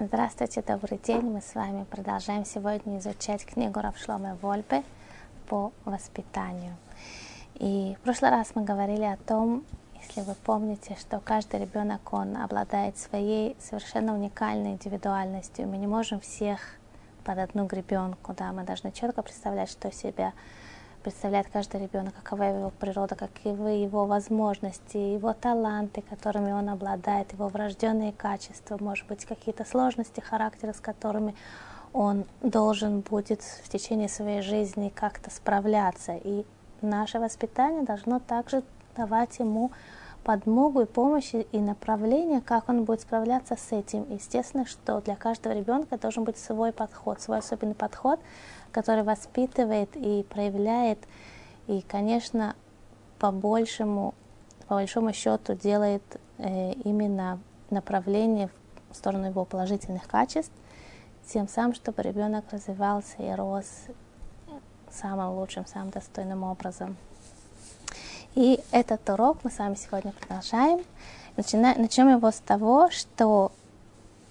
Здравствуйте, добрый день. Мы с вами продолжаем сегодня изучать книгу Равшломе Вольпе по воспитанию. И в прошлый раз мы говорили о том, если вы помните, что каждый ребенок, он обладает своей совершенно уникальной индивидуальностью. Мы не можем всех под одну гребенку, да, мы должны четко представлять, что себя представляет каждый ребенок, какова его природа, каковы его возможности, его таланты, которыми он обладает, его врожденные качества, может быть, какие-то сложности характера, с которыми он должен будет в течение своей жизни как-то справляться. И наше воспитание должно также давать ему подмогу и помощь и направление, как он будет справляться с этим. Естественно, что для каждого ребенка должен быть свой подход, свой особенный подход, который воспитывает и проявляет, и, конечно, по большему, по большому счету делает э, именно направление в сторону его положительных качеств, тем самым, чтобы ребенок развивался и рос самым лучшим, самым достойным образом. И этот урок мы с вами сегодня продолжаем. Начина, начнем его с того, что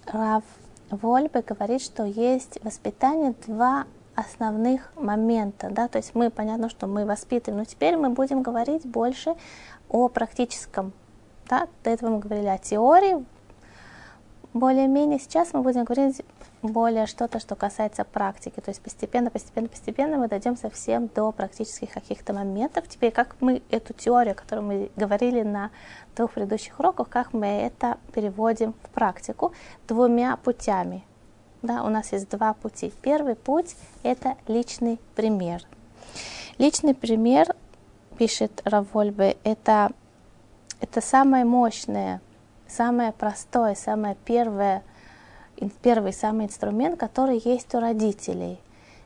Рав Вольбе говорит, что есть воспитание два основных момента, да, то есть мы, понятно, что мы воспитываем, но теперь мы будем говорить больше о практическом, да, до этого мы говорили о теории, более-менее сейчас мы будем говорить более что-то, что касается практики, то есть постепенно, постепенно, постепенно мы дойдем совсем до практических каких-то моментов. Теперь, как мы эту теорию, о которой мы говорили на двух предыдущих уроках, как мы это переводим в практику двумя путями – да, у нас есть два пути. Первый путь – это личный пример. Личный пример, пишет Равольбе, это, это самое мощное, самое простое, самое первое, первый самый инструмент, который есть у родителей.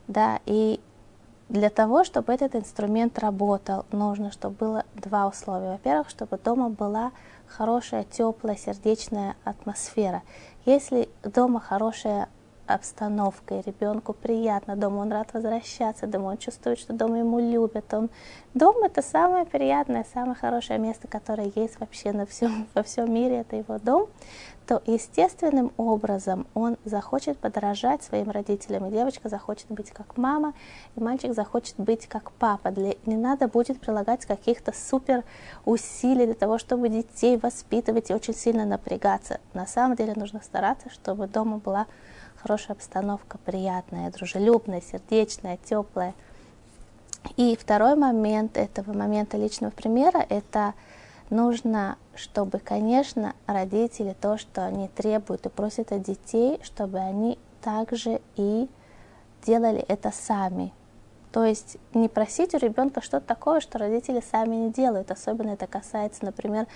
Да, и для того, чтобы этот инструмент работал, нужно, чтобы было два условия. Во-первых, чтобы дома была хорошая, теплая, сердечная атмосфера. Если дома хорошая обстановкой, ребенку приятно дома, он рад возвращаться домой, он чувствует, что дома ему любят. Он... Дом — это самое приятное, самое хорошее место, которое есть вообще на всем, во всем мире, это его дом, то естественным образом он захочет подражать своим родителям, и девочка захочет быть как мама, и мальчик захочет быть как папа. Для... Не надо будет прилагать каких-то супер усилий для того, чтобы детей воспитывать и очень сильно напрягаться. На самом деле нужно стараться, чтобы дома была хорошая обстановка, приятная, дружелюбная, сердечная, теплая. И второй момент этого момента личного примера – это нужно, чтобы, конечно, родители то, что они требуют и просят от детей, чтобы они также и делали это сами. То есть не просить у ребенка что-то такое, что родители сами не делают. Особенно это касается, например,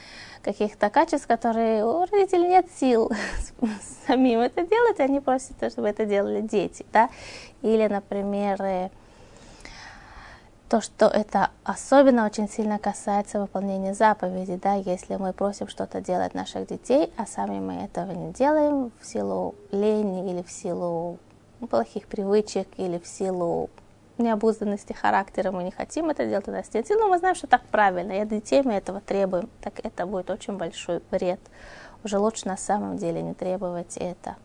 каких-то качеств, которые у родителей нет сил самим это делать, они просят, чтобы это делали дети. Да? Или, например, э, то, что это особенно очень сильно касается выполнения заповедей, да, если мы просим что-то делать наших детей, а сами мы этого не делаем в силу лени или в силу плохих привычек или в силу необузданности характера мы не хотим это делать, у нас нет сил, но мы знаем, что так правильно, и от детей мы этого требуем, так это будет очень большой вред. Уже лучше на самом деле не требовать это,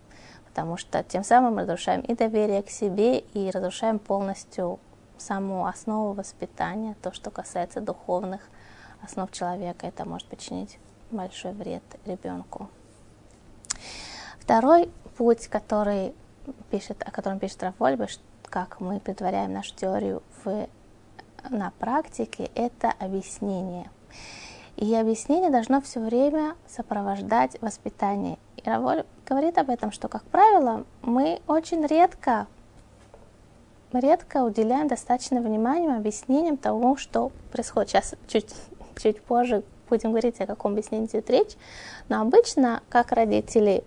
потому что тем самым мы разрушаем и доверие к себе, и разрушаем полностью саму основу воспитания, то, что касается духовных основ человека, это может причинить большой вред ребенку. Второй путь, который пишет, о котором пишет Рафольбе, как мы притворяем нашу теорию в, на практике, это объяснение. И объяснение должно все время сопровождать воспитание. И Раволь говорит об этом, что, как правило, мы очень редко, редко уделяем достаточно внимания объяснениям тому, что происходит. Сейчас чуть, чуть позже будем говорить, о каком объяснении идет речь. Но обычно, как родители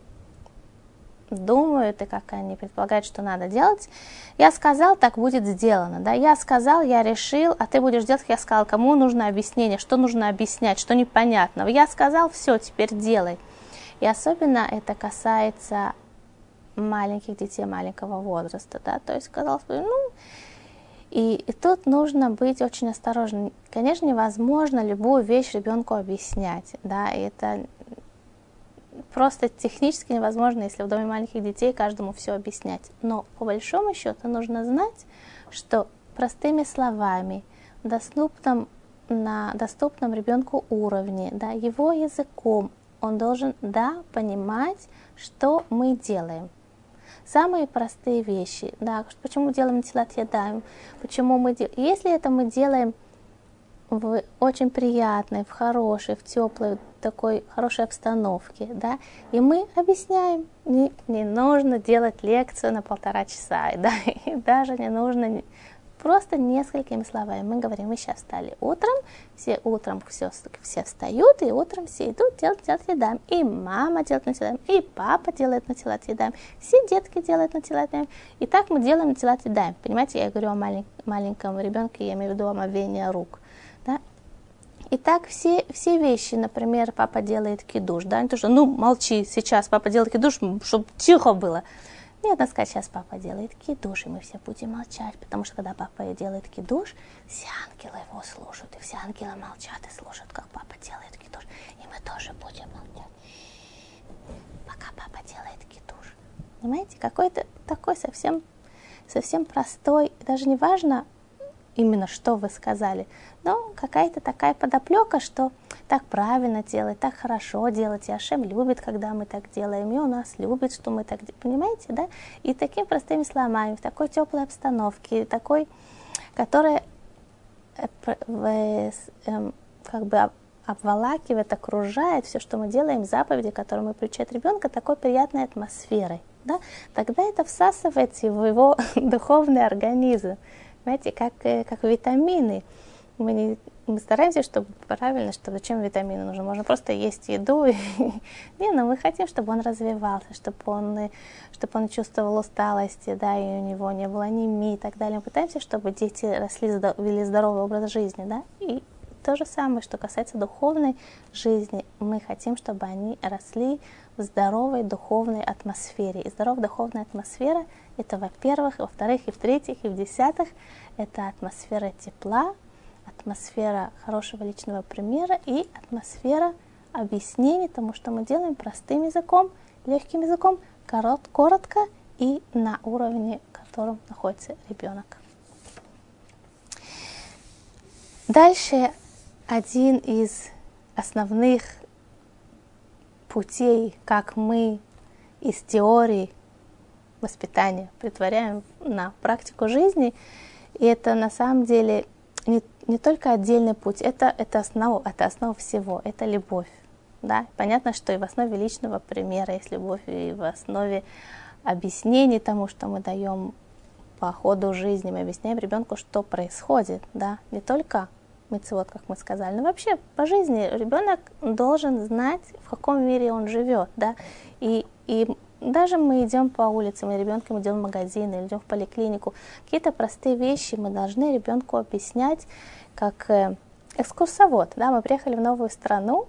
думают и как они предполагают, что надо делать. Я сказал, так будет сделано. Да? Я сказал, я решил, а ты будешь делать, как я сказал. Кому нужно объяснение, что нужно объяснять, что непонятного. Я сказал, все, теперь делай. И особенно это касается маленьких детей маленького возраста. Да? То есть сказал, ну, и, и тут нужно быть очень осторожным. Конечно, невозможно любую вещь ребенку объяснять, да, и это просто технически невозможно, если в доме маленьких детей каждому все объяснять. Но по большому счету нужно знать, что простыми словами, доступном, на доступном ребенку уровне, да, его языком, он должен, да, понимать, что мы делаем. Самые простые вещи, да, почему делаем тилат ядаем, почему мы делаем, если это мы делаем в очень приятной, в хорошей, в теплой, такой хорошей обстановке, да, и мы объясняем, не, не нужно делать лекцию на полтора часа, да, и даже не нужно просто несколькими словами. Мы говорим, мы сейчас встали утром, все утром все, все встают, и утром все идут делать делать едаем. И мама делает на едаем, и папа делает на едаем, все детки делают на едаем. И так мы делаем на едаем. Понимаете, я говорю о малень, маленьком ребенке, я имею в виду омовение рук. И так все, все вещи, например, папа делает кидуш, да, не то, что, ну, молчи, сейчас папа делает кидуш, чтобы тихо было. Нет, надо сказать, сейчас папа делает кидуш, и мы все будем молчать, потому что когда папа делает кидуш, все ангелы его слушают, и все ангелы молчат и слушают, как папа делает кидуш, и мы тоже будем молчать, пока папа делает кидуш. Понимаете, какой-то такой совсем, совсем простой, даже не важно, именно что вы сказали, но какая-то такая подоплека, что так правильно делать, так хорошо делать, и Ашем любит, когда мы так делаем, и у нас любит, что мы так делаем, понимаете, да? И такими простыми словами, в такой теплой обстановке, такой, которая э, эм, как бы обволакивает, окружает все, что мы делаем, заповеди, которые мы приучаем ребенка, такой приятной атмосферой. Да? Тогда это всасывается в его духовный организм. Знаете, как, э, как витамины. Мы, не, мы стараемся, чтобы правильно, что зачем витамины нужны. Можно просто есть еду. не, но мы хотим, чтобы он развивался, чтобы он, э, чтобы он чувствовал усталости, да, и у него не было анемии и так далее. Мы пытаемся, чтобы дети росли, вели здоровый образ жизни, да, и то же самое, что касается духовной жизни. Мы хотим, чтобы они росли здоровой духовной атмосфере. И здоровая духовная атмосфера – это, во-первых, во-вторых, и в-третьих, и в-десятых – это атмосфера тепла, атмосфера хорошего личного примера и атмосфера объяснений тому, что мы делаем простым языком, легким языком, корот, коротко и на уровне, в котором находится ребенок. Дальше один из основных путей, как мы из теории воспитания притворяем на практику жизни, и это на самом деле не, не только отдельный путь, это, это, основа, это основа всего, это любовь. Да? Понятно, что и в основе личного примера есть любовь, и в основе объяснений тому, что мы даем по ходу жизни, мы объясняем ребенку, что происходит, да, не только мецвод, как мы сказали. Но вообще по жизни ребенок должен знать, в каком мире он живет, да, и, и даже мы идем по улице, мы ребенком идем в магазин или идем в поликлинику, какие-то простые вещи мы должны ребенку объяснять, как э, экскурсовод, да, мы приехали в новую страну,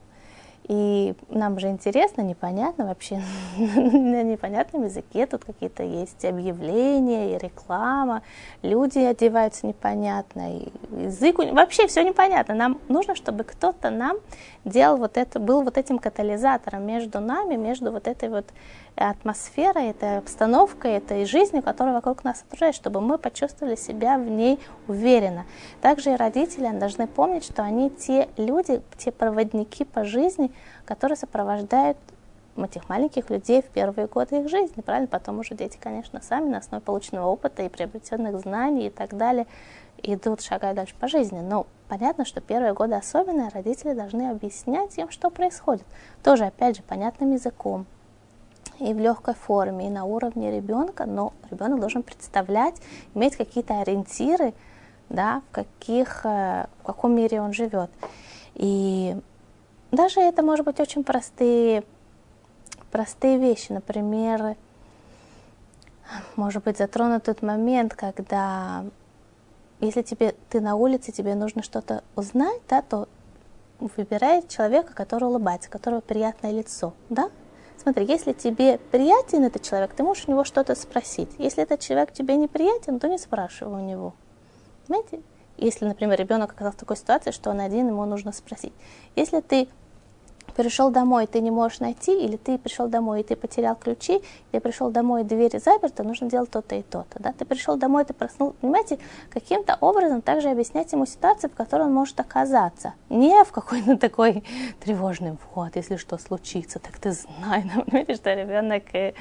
и нам же интересно, непонятно вообще, на непонятном языке тут какие-то есть объявления и реклама, люди одеваются непонятно, и язык, вообще все непонятно. Нам нужно, чтобы кто-то нам делал вот это, был вот этим катализатором между нами, между вот этой вот атмосферой, этой обстановкой, этой жизнью, которая вокруг нас окружает, чтобы мы почувствовали себя в ней уверенно. Также и родители должны помнить, что они те люди, те проводники по жизни, которые сопровождают этих маленьких людей в первые годы их жизни, правильно? Потом уже дети, конечно, сами на основе полученного опыта и приобретенных знаний и так далее идут, шагая дальше по жизни. Но понятно, что первые годы особенно родители должны объяснять им, что происходит. Тоже, опять же, понятным языком, и в легкой форме, и на уровне ребенка, но ребенок должен представлять, иметь какие-то ориентиры, да, в, каких, э, в каком мире он живет. И даже это может быть очень простые, простые вещи. Например, может быть затронут тот момент, когда если тебе, ты на улице, тебе нужно что-то узнать, да, то выбирай человека, который улыбается, у которого приятное лицо, да, Смотри, если тебе приятен этот человек, ты можешь у него что-то спросить. Если этот человек тебе неприятен, то не спрашивай у него. Понимаете? Если, например, ребенок оказался в такой ситуации, что он один, ему нужно спросить. Если ты пришел домой, ты не можешь найти, или ты пришел домой, и ты потерял ключи, или пришел домой, и дверь заперта, нужно делать то-то и то-то. Да? Ты пришел домой, ты проснул, понимаете, каким-то образом также объяснять ему ситуацию, в которой он может оказаться. Не в какой-то такой тревожный вход, если что случится, так ты знай, понимаете, что ребенок э,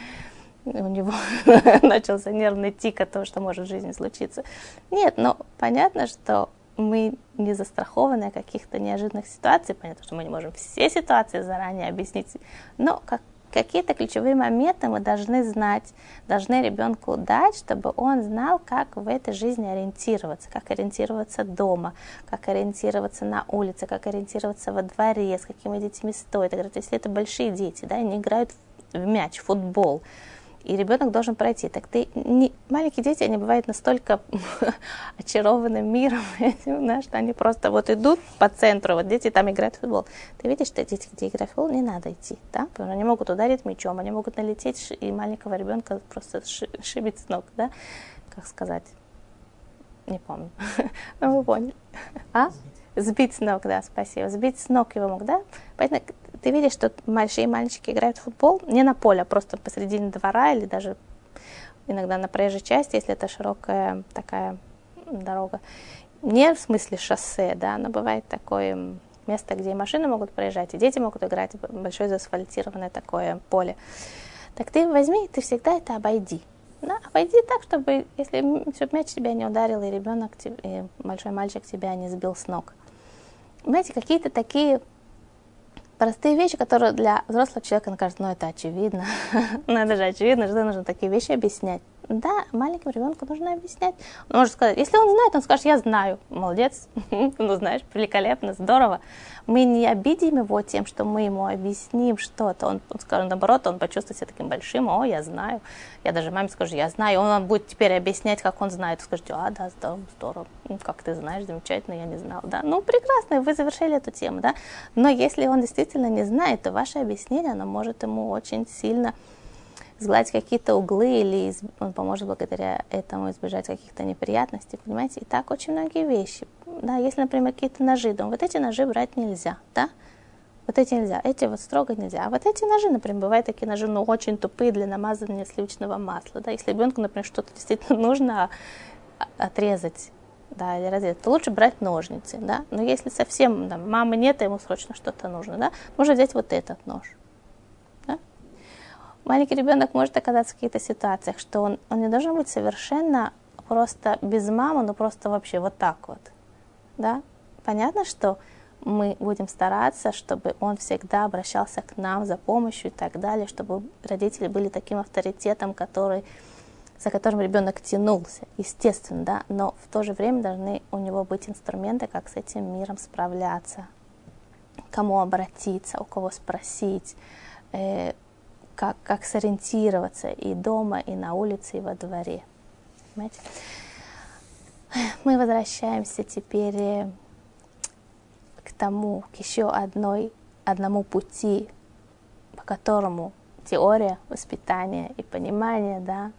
у него начался нервный тик от того, что может в жизни случиться. Нет, но понятно, что мы не застрахованы от каких-то неожиданных ситуаций. Понятно, что мы не можем все ситуации заранее объяснить, но как, какие-то ключевые моменты мы должны знать, должны ребенку дать, чтобы он знал, как в этой жизни ориентироваться, как ориентироваться дома, как ориентироваться на улице, как ориентироваться во дворе, с какими детьми стоит играть. Если это большие дети, да, они играют в мяч, в футбол, и ребенок должен пройти. Так ты не... маленькие дети, они бывают настолько очарованы миром, да, что они просто вот идут по центру, вот дети там играют в футбол. Ты видишь, что дети, где играют в футбол, не надо идти, да, потому что они могут ударить мячом, они могут налететь и маленького ребенка просто шибить с ног, да, как сказать, не помню, ну вы поняли, а? Сбить с ног, да, спасибо, сбить с ног его мог, да, поэтому ты видишь, что большие мальчики играют в футбол не на поле, а просто посредине двора или даже иногда на проезжей части, если это широкая такая дорога. Не в смысле шоссе, да, но бывает такое место, где и машины могут проезжать, и дети могут играть, большое заасфальтированное такое поле. Так ты возьми, ты всегда это обойди. Да, обойди так, чтобы, если чтобы мяч тебя не ударил, и ребенок, и большой мальчик тебя не сбил с ног. Знаете, какие-то такие простые вещи, которые для взрослого человека, он кажется, ну это очевидно. ну это же очевидно, что нужно такие вещи объяснять. Да, маленькому ребенку нужно объяснять. Он может сказать, если он знает, он скажет, я знаю, молодец, ну знаешь, великолепно, здорово. Мы не обидим его тем, что мы ему объясним что-то. Он, он скажет, наоборот, он почувствует себя таким большим, о, я знаю. Я даже маме скажу, я знаю. Он вам будет теперь объяснять, как он знает. Скажете, а, да, здорово, здорово. Ну, как ты знаешь, замечательно, я не знал. Да, ну, прекрасно, вы завершили эту тему, да. Но если он действительно не знает, то ваше объяснение, оно может ему очень сильно сгладить какие-то углы, или он поможет благодаря этому избежать каких-то неприятностей, понимаете? И так очень многие вещи. Да, если, например, какие-то ножи, то вот эти ножи брать нельзя, да? Вот эти нельзя, эти вот строго нельзя. А вот эти ножи, например, бывают такие ножи, ну, очень тупые для намазывания сливочного масла, да? Если ребенку, например, что-то действительно нужно отрезать, да, или разрезать, то лучше брать ножницы, да? Но если совсем, да, мамы нет, а ему срочно что-то нужно, да, можно взять вот этот нож маленький ребенок может оказаться в каких-то ситуациях, что он, он не должен быть совершенно просто без мамы, но просто вообще вот так вот. Да? Понятно, что мы будем стараться, чтобы он всегда обращался к нам за помощью и так далее, чтобы родители были таким авторитетом, который, за которым ребенок тянулся, естественно, да, но в то же время должны у него быть инструменты, как с этим миром справляться, кому обратиться, у кого спросить, э, как, как сориентироваться и дома, и на улице, и во дворе. Понимаете? Мы возвращаемся теперь э, к тому, к еще одной, одному пути, по которому теория воспитания и понимания, да,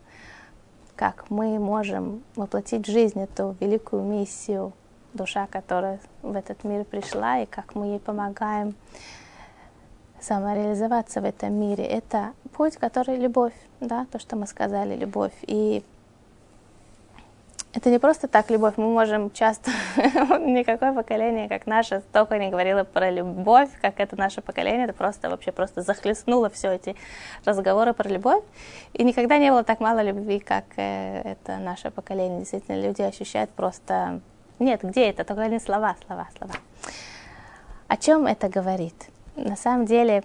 как мы можем воплотить в жизнь эту великую миссию, душа, которая в этот мир пришла, и как мы ей помогаем самореализоваться в этом мире. Это путь, который любовь, да, то, что мы сказали, любовь. И это не просто так любовь, мы можем часто, никакое поколение, как наше, столько не говорило про любовь, как это наше поколение, это просто вообще просто захлестнуло все эти разговоры про любовь. И никогда не было так мало любви, как э, это наше поколение. Действительно, люди ощущают просто... Нет, где это? Только не слова, слова, слова. О чем это говорит? На самом деле,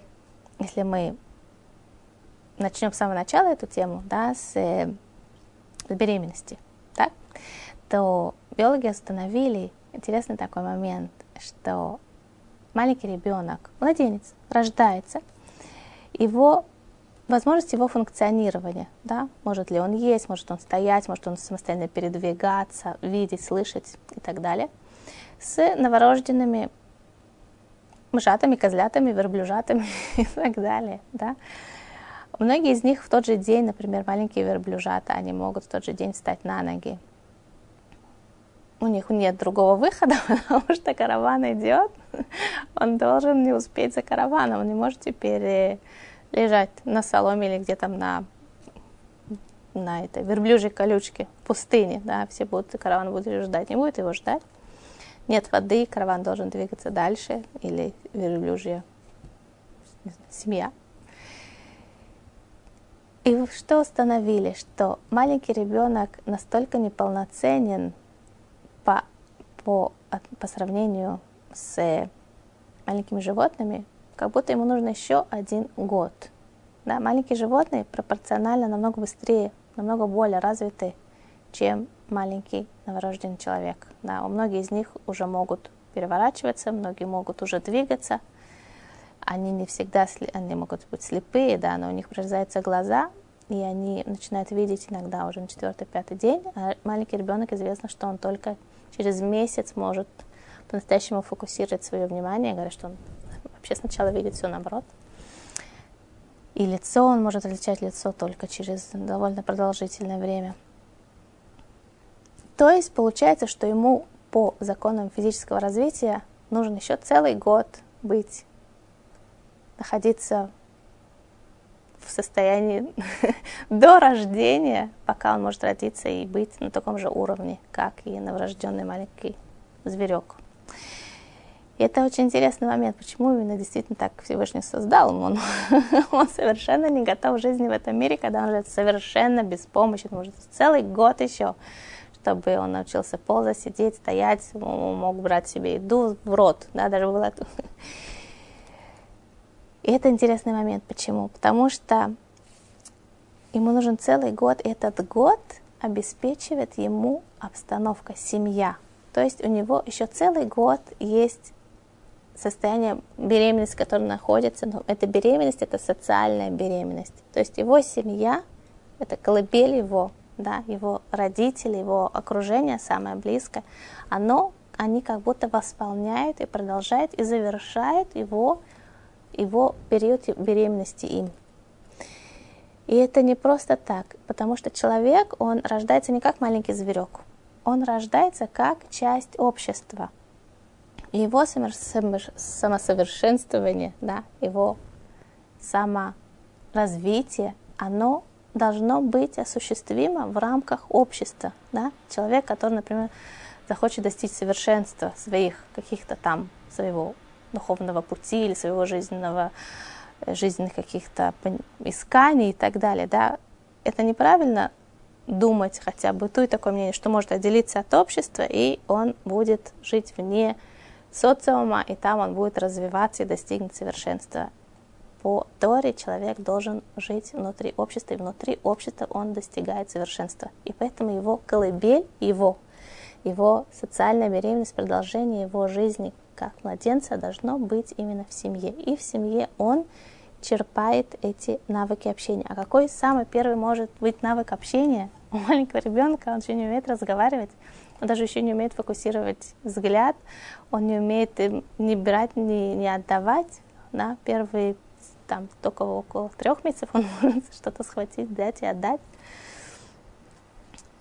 если мы начнем с самого начала эту тему, да, с, э, с беременности, да, то биологи установили интересный такой момент, что маленький ребенок, младенец, рождается, его возможность его функционирования, да, может ли он есть, может он стоять, может он самостоятельно передвигаться, видеть, слышать и так далее, с новорожденными мышатами, козлятами, верблюжатами и так далее. Да? Многие из них в тот же день, например, маленькие верблюжата, они могут в тот же день встать на ноги. у них нет другого выхода, потому что караван идет, он должен не успеть за караваном, он не может теперь э, лежать на соломе или где-то на, на этой верблюжьей колючке в пустыне, да, все будут, караван будет ждать, не будет его ждать. Нет воды, караван должен двигаться дальше, или верблюжья семья. И что установили, что маленький ребенок настолько неполноценен по, по, по сравнению с маленькими животными, как будто ему нужно еще один год. Да, маленькие животные пропорционально намного быстрее, намного более развиты, чем маленький новорожденный человек. Да, у многих из них уже могут переворачиваться, многие могут уже двигаться. Они не всегда, они могут быть слепые, да, но у них прорезаются глаза, и они начинают видеть иногда уже на четвертый-пятый день. А маленький ребенок известно, что он только через месяц может по-настоящему фокусировать свое внимание. Говорят, что он вообще сначала видит все наоборот. И лицо, он может отличать лицо только через довольно продолжительное время. То есть получается, что ему по законам физического развития нужен еще целый год быть, находиться в состоянии до рождения, пока он может родиться и быть на таком же уровне, как и новорожденный маленький зверек. И это очень интересный момент, почему именно действительно так Всевышний создал. Он, он совершенно не готов к жизни в этом мире, когда он живет совершенно беспомощен, может целый год еще, чтобы он научился ползать, сидеть, стоять, мог брать себе еду в рот, да, даже было и это интересный момент. Почему? Потому что ему нужен целый год, и этот год обеспечивает ему обстановка, семья. То есть у него еще целый год есть состояние беременности, в котором находится, но эта беременность, это социальная беременность. То есть его семья, это колыбель его, да, его родители, его окружение самое близкое, оно, они как будто восполняют и продолжают и завершают его его период беременности им. И это не просто так, потому что человек, он рождается не как маленький зверек, он рождается как часть общества. его самосовершенствование, да, его саморазвитие, оно должно быть осуществимо в рамках общества. Да? Человек, который, например, захочет достичь совершенства своих каких-то там, своего духовного пути или своего жизненного, э, жизненных каких-то исканий и так далее, да, это неправильно думать, хотя бытует такое мнение, что может отделиться от общества, и он будет жить вне социума, и там он будет развиваться и достигнет совершенства. По Торе человек должен жить внутри общества, и внутри общества он достигает совершенства. И поэтому его колыбель, его, его социальная беременность, продолжение его жизни, как младенца должно быть именно в семье. И в семье он черпает эти навыки общения. А какой самый первый может быть навык общения? У маленького ребенка он еще не умеет разговаривать, он даже еще не умеет фокусировать взгляд, он не умеет не брать, не, не отдавать. Да? Первые там только около трех месяцев он может что-то схватить, дать и отдать.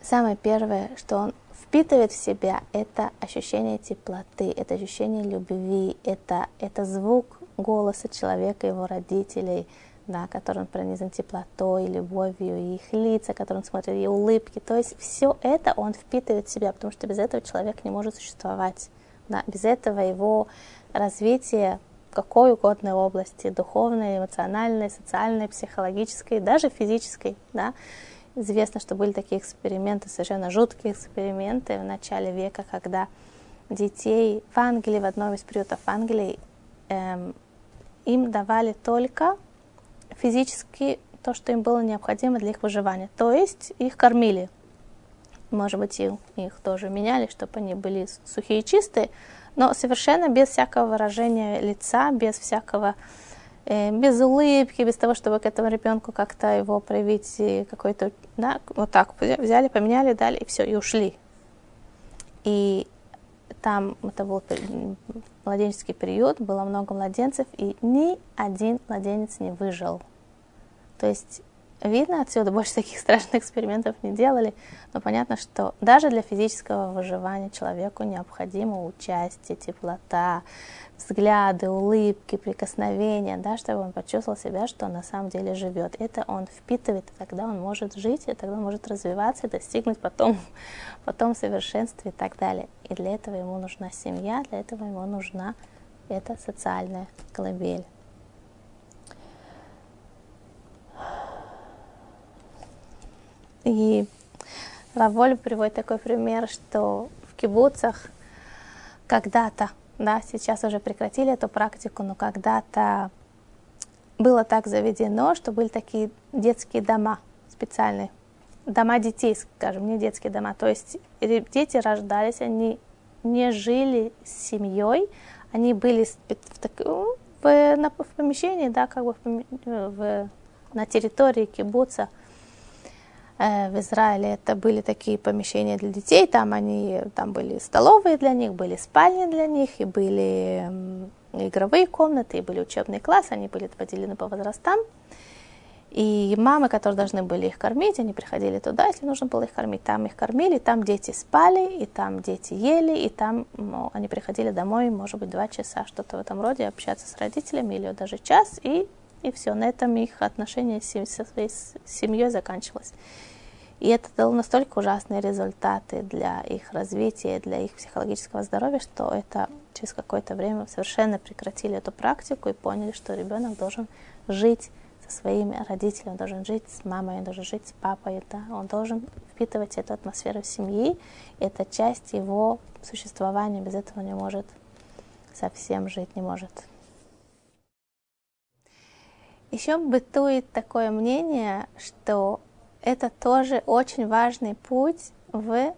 Самое первое, что он впитывает в себя это ощущение теплоты, это ощущение любви, это, это звук голоса человека, его родителей, да, который он пронизан теплотой, любовью, и их лица, которые он смотрит, и улыбки. То есть все это он впитывает в себя, потому что без этого человек не может существовать. Да. Без этого его развитие в какой угодно области, духовной, эмоциональной, социальной, психологической, даже физической, да, Известно, что были такие эксперименты, совершенно жуткие эксперименты в начале века, когда детей в Англии, в одном из приютов Англии, эм, им давали только физически то, что им было необходимо для их выживания. То есть их кормили. Может быть, их, их тоже меняли, чтобы они были сухие и чистые, но совершенно без всякого выражения лица, без всякого Э, без улыбки, без того, чтобы к этому ребенку как-то его проявить какой-то, да, вот так взяли, поменяли, дали, и все, и ушли. И там это был младенческий период, было много младенцев, и ни один младенец не выжил. То есть видно отсюда, больше таких страшных экспериментов не делали, но понятно, что даже для физического выживания человеку необходимо участие, теплота, взгляды, улыбки, прикосновения, да, чтобы он почувствовал себя, что он на самом деле живет. Это он впитывает, и тогда он может жить, и тогда он может развиваться, и достигнуть потом, потом совершенства и так далее. И для этого ему нужна семья, для этого ему нужна эта социальная колыбель. И Раволь приводит такой пример, что в кибуцах когда-то да, сейчас уже прекратили эту практику, но когда-то было так заведено, что были такие детские дома специальные, дома детей, скажем, не детские дома. То есть дети рождались, они не жили с семьей, они были в, так, в, на, в помещении, да, как бы в, в, на территории кибуца – в Израиле это были такие помещения для детей, там они, там были столовые для них, были спальни для них, и были игровые комнаты, и были учебные классы, они были поделены по возрастам. И мамы, которые должны были их кормить, они приходили туда, если нужно было их кормить, там их кормили, там дети спали, и там дети ели, и там ну, они приходили домой, может быть, два часа, что-то в этом роде, общаться с родителями, или даже час, и, и все, на этом их отношения со своей семьей заканчивалось. И это дало настолько ужасные результаты для их развития, для их психологического здоровья, что это через какое-то время совершенно прекратили эту практику и поняли, что ребенок должен жить со своими родителями, он должен жить с мамой, он должен жить с папой, да? он должен впитывать эту атмосферу семьи. Это часть его существования, без этого не может совсем жить, не может. Еще бытует такое мнение, что это тоже очень важный путь в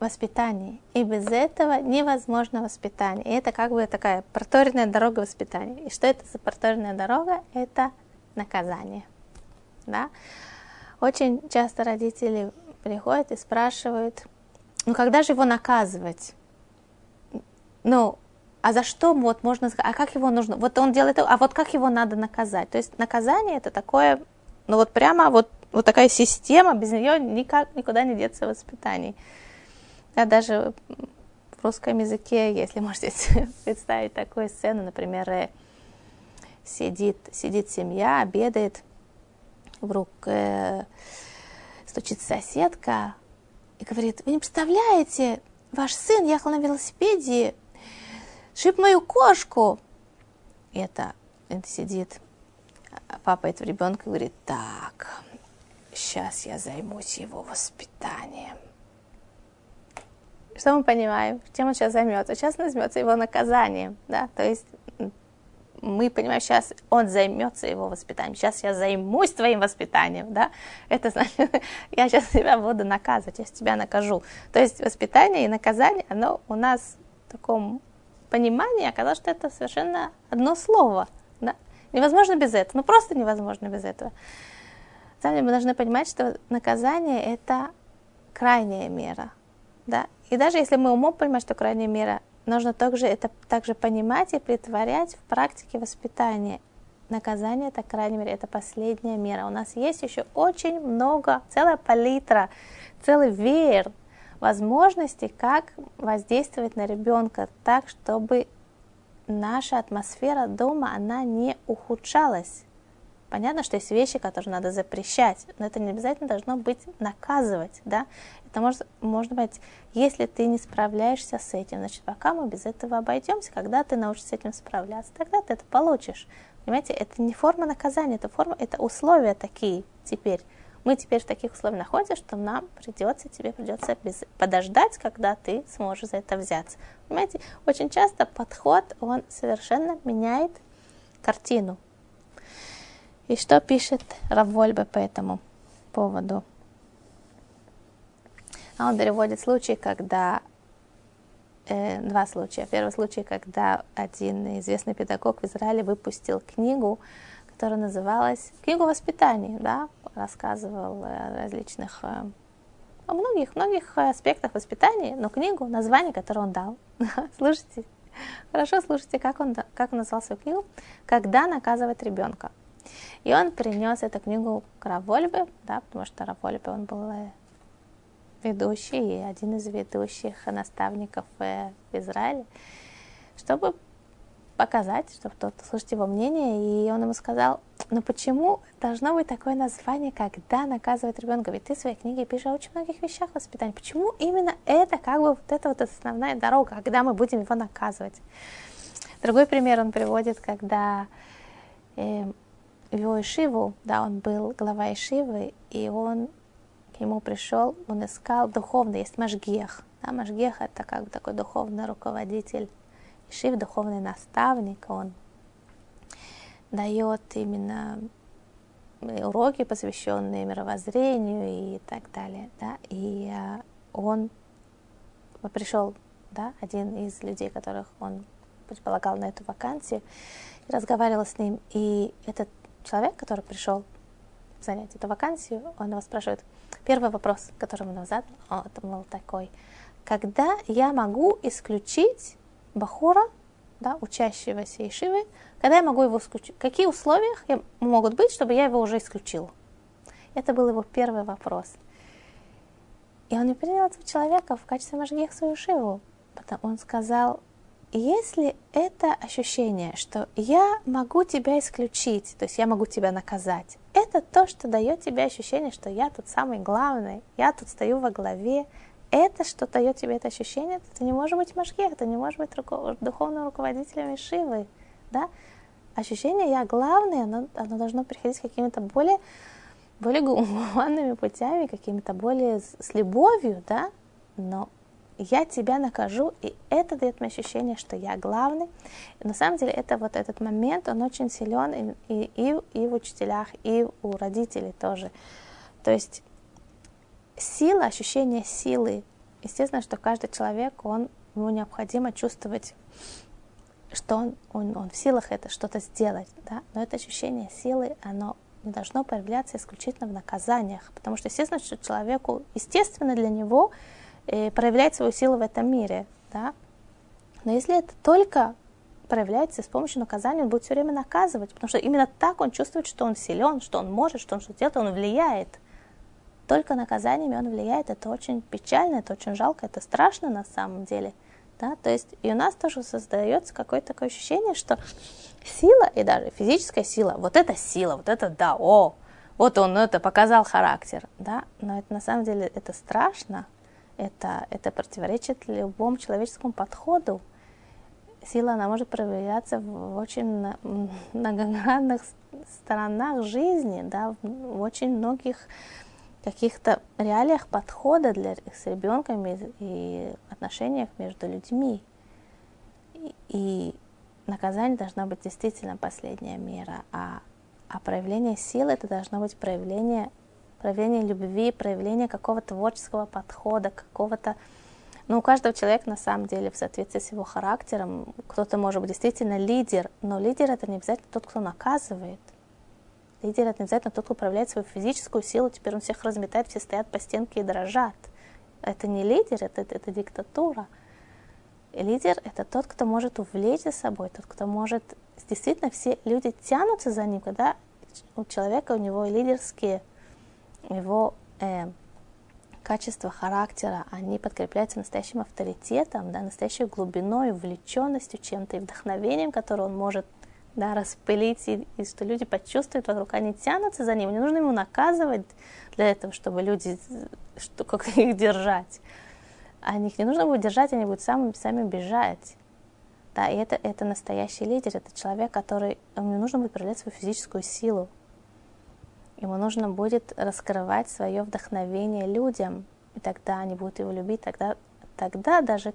воспитании. И без этого невозможно воспитание. И это как бы такая проторенная дорога воспитания. И что это за проторенная дорога? Это наказание. Да? Очень часто родители приходят и спрашивают, ну когда же его наказывать? Ну, а за что вот можно а как его нужно, вот он делает, а вот как его надо наказать? То есть наказание это такое, ну вот прямо вот вот такая система, без нее никак никуда не деться в воспитании. Да, даже в русском языке, если можете представить такую сцену, например, э, сидит, сидит семья, обедает, вдруг э, стучит соседка и говорит, вы не представляете, ваш сын ехал на велосипеде, шип мою кошку. Это, это сидит папа этого ребенка говорит, так, сейчас я займусь его воспитанием. Что мы понимаем? Чем он сейчас займется? Сейчас он займется его наказанием. Да? То есть мы понимаем, сейчас он займется его воспитанием. Сейчас я займусь твоим воспитанием. Да? Это значит, я сейчас тебя буду наказывать, я тебя накажу. То есть воспитание и наказание, оно у нас в таком понимании оказалось, что это совершенно одно слово. Да? Невозможно без этого. Ну просто невозможно без этого деле мы должны понимать, что наказание – это крайняя мера. Да? И даже если мы умом понимаем, что крайняя мера, нужно также это также понимать и притворять в практике воспитания. Наказание – это крайняя мера, это последняя мера. У нас есть еще очень много, целая палитра, целый веер возможностей, как воздействовать на ребенка так, чтобы наша атмосфера дома, она не ухудшалась. Понятно, что есть вещи, которые надо запрещать, но это не обязательно должно быть наказывать, да. Это может, может быть, если ты не справляешься с этим, значит, пока мы без этого обойдемся, когда ты научишься с этим справляться, тогда ты это получишь. Понимаете, это не форма наказания, это форма, это условия такие теперь. Мы теперь в таких условиях находимся, что нам придется, тебе придется подождать, когда ты сможешь за это взяться. Понимаете, очень часто подход, он совершенно меняет картину. И что пишет Равольбе по этому поводу? А он переводит случай, когда э, два случая. Первый случай, когда один известный педагог в Израиле выпустил книгу, которая называлась «Книгу воспитания», да, рассказывал о различных, э, о многих, многих аспектах воспитания, но книгу, название, которое он дал. Слушайте, хорошо слушайте, как он, как он назвал свою книгу «Когда наказывать ребенка». И он принес эту книгу к Равольбе, да, потому что Равольбе, он был э, ведущий и один из ведущих наставников э, в Израиле, чтобы показать, чтобы тот слышать его мнение. И он ему сказал, ну почему должно быть такое название, когда наказывает ребенка? Ведь ты в своей книге пишешь о очень многих вещах воспитания. Почему именно это как бы вот это вот основная дорога, когда мы будем его наказывать? Другой пример он приводит, когда э, его Ишиву, да, он был глава Ишивы, и он к нему пришел, он искал духовный, есть Машгех. Да, Машгех это как бы такой духовный руководитель Ишив, духовный наставник, он дает именно уроки, посвященные мировоззрению и так далее. Да? И э, он пришел, да, один из людей, которых он предполагал на эту вакансию, и разговаривал с ним. И этот человек, который пришел занять эту вакансию, он его спрашивает, первый вопрос, который он задал, это был такой, когда я могу исключить Бахура, да, учащегося Ишивы, когда я могу его исключить? Какие условия могут быть, чтобы я его уже исключил? Это был его первый вопрос. И он не принял этого человека в качестве Машгех свою Шиву. Он сказал, если это ощущение, что я могу тебя исключить, то есть я могу тебя наказать, это то, что дает тебе ощущение, что я тут самый главный, я тут стою во главе, это, что дает тебе это ощущение, это не может быть Машгех, это не может быть духовным руководителем Шивы. Да? Ощущение «я главный», оно, оно должно приходить какими-то более, более гуманными путями, какими-то более с, с любовью, да? но я тебя накажу, и это дает мне ощущение, что я главный. На самом деле это вот этот момент, он очень силен и, и, и, и в учителях, и у родителей тоже. То есть сила, ощущение силы. Естественно, что каждый человек, он, ему необходимо чувствовать, что он, он, он в силах это что-то сделать, да? но это ощущение силы, оно не должно появляться исключительно в наказаниях, потому что, естественно, что человеку, естественно для него э, проявлять свою силу в этом мире, да? но если это только проявляется с помощью наказания, он будет все время наказывать, потому что именно так он чувствует, что он силен, что он может, что он что-то делает, он влияет только наказаниями он влияет, это очень печально, это очень жалко, это страшно на самом деле. Да? То есть и у нас тоже создается какое-то такое ощущение, что сила и даже физическая сила, вот это сила, вот это да, о, вот он это показал характер, да, но это на самом деле это страшно, это, это противоречит любому человеческому подходу. Сила, она может проявляться в очень многогранных сторонах жизни, да, в очень многих каких-то реалиях подхода для, с ребенком и, отношениях между людьми. И, и наказание должно быть действительно последняя мера, а, а проявление силы это должно быть проявление, проявление любви, проявление какого-то творческого подхода, какого-то ну, у каждого человека, на самом деле, в соответствии с его характером, кто-то может быть действительно лидер, но лидер это не обязательно тот, кто наказывает. Лидер это обязательно тот, кто управляет свою физическую силу, теперь он всех разметает, все стоят по стенке и дрожат. Это не лидер, это, это, диктатура. Лидер это тот, кто может увлечь за собой, тот, кто может... Действительно, все люди тянутся за ним, когда у человека, у него лидерские, его э, качества характера, они подкрепляются настоящим авторитетом, да, настоящей глубиной, увлеченностью чем-то и вдохновением, которое он может да, распылить, и, и что люди почувствуют вокруг, они тянутся за ним, не нужно ему наказывать для этого, чтобы люди, что, как их держать. А их не нужно будет держать, они будут сами, сами бежать. Да, и это, это настоящий лидер, это человек, который, ему нужно будет проявлять свою физическую силу. Ему нужно будет раскрывать свое вдохновение людям, и тогда они будут его любить, тогда, тогда даже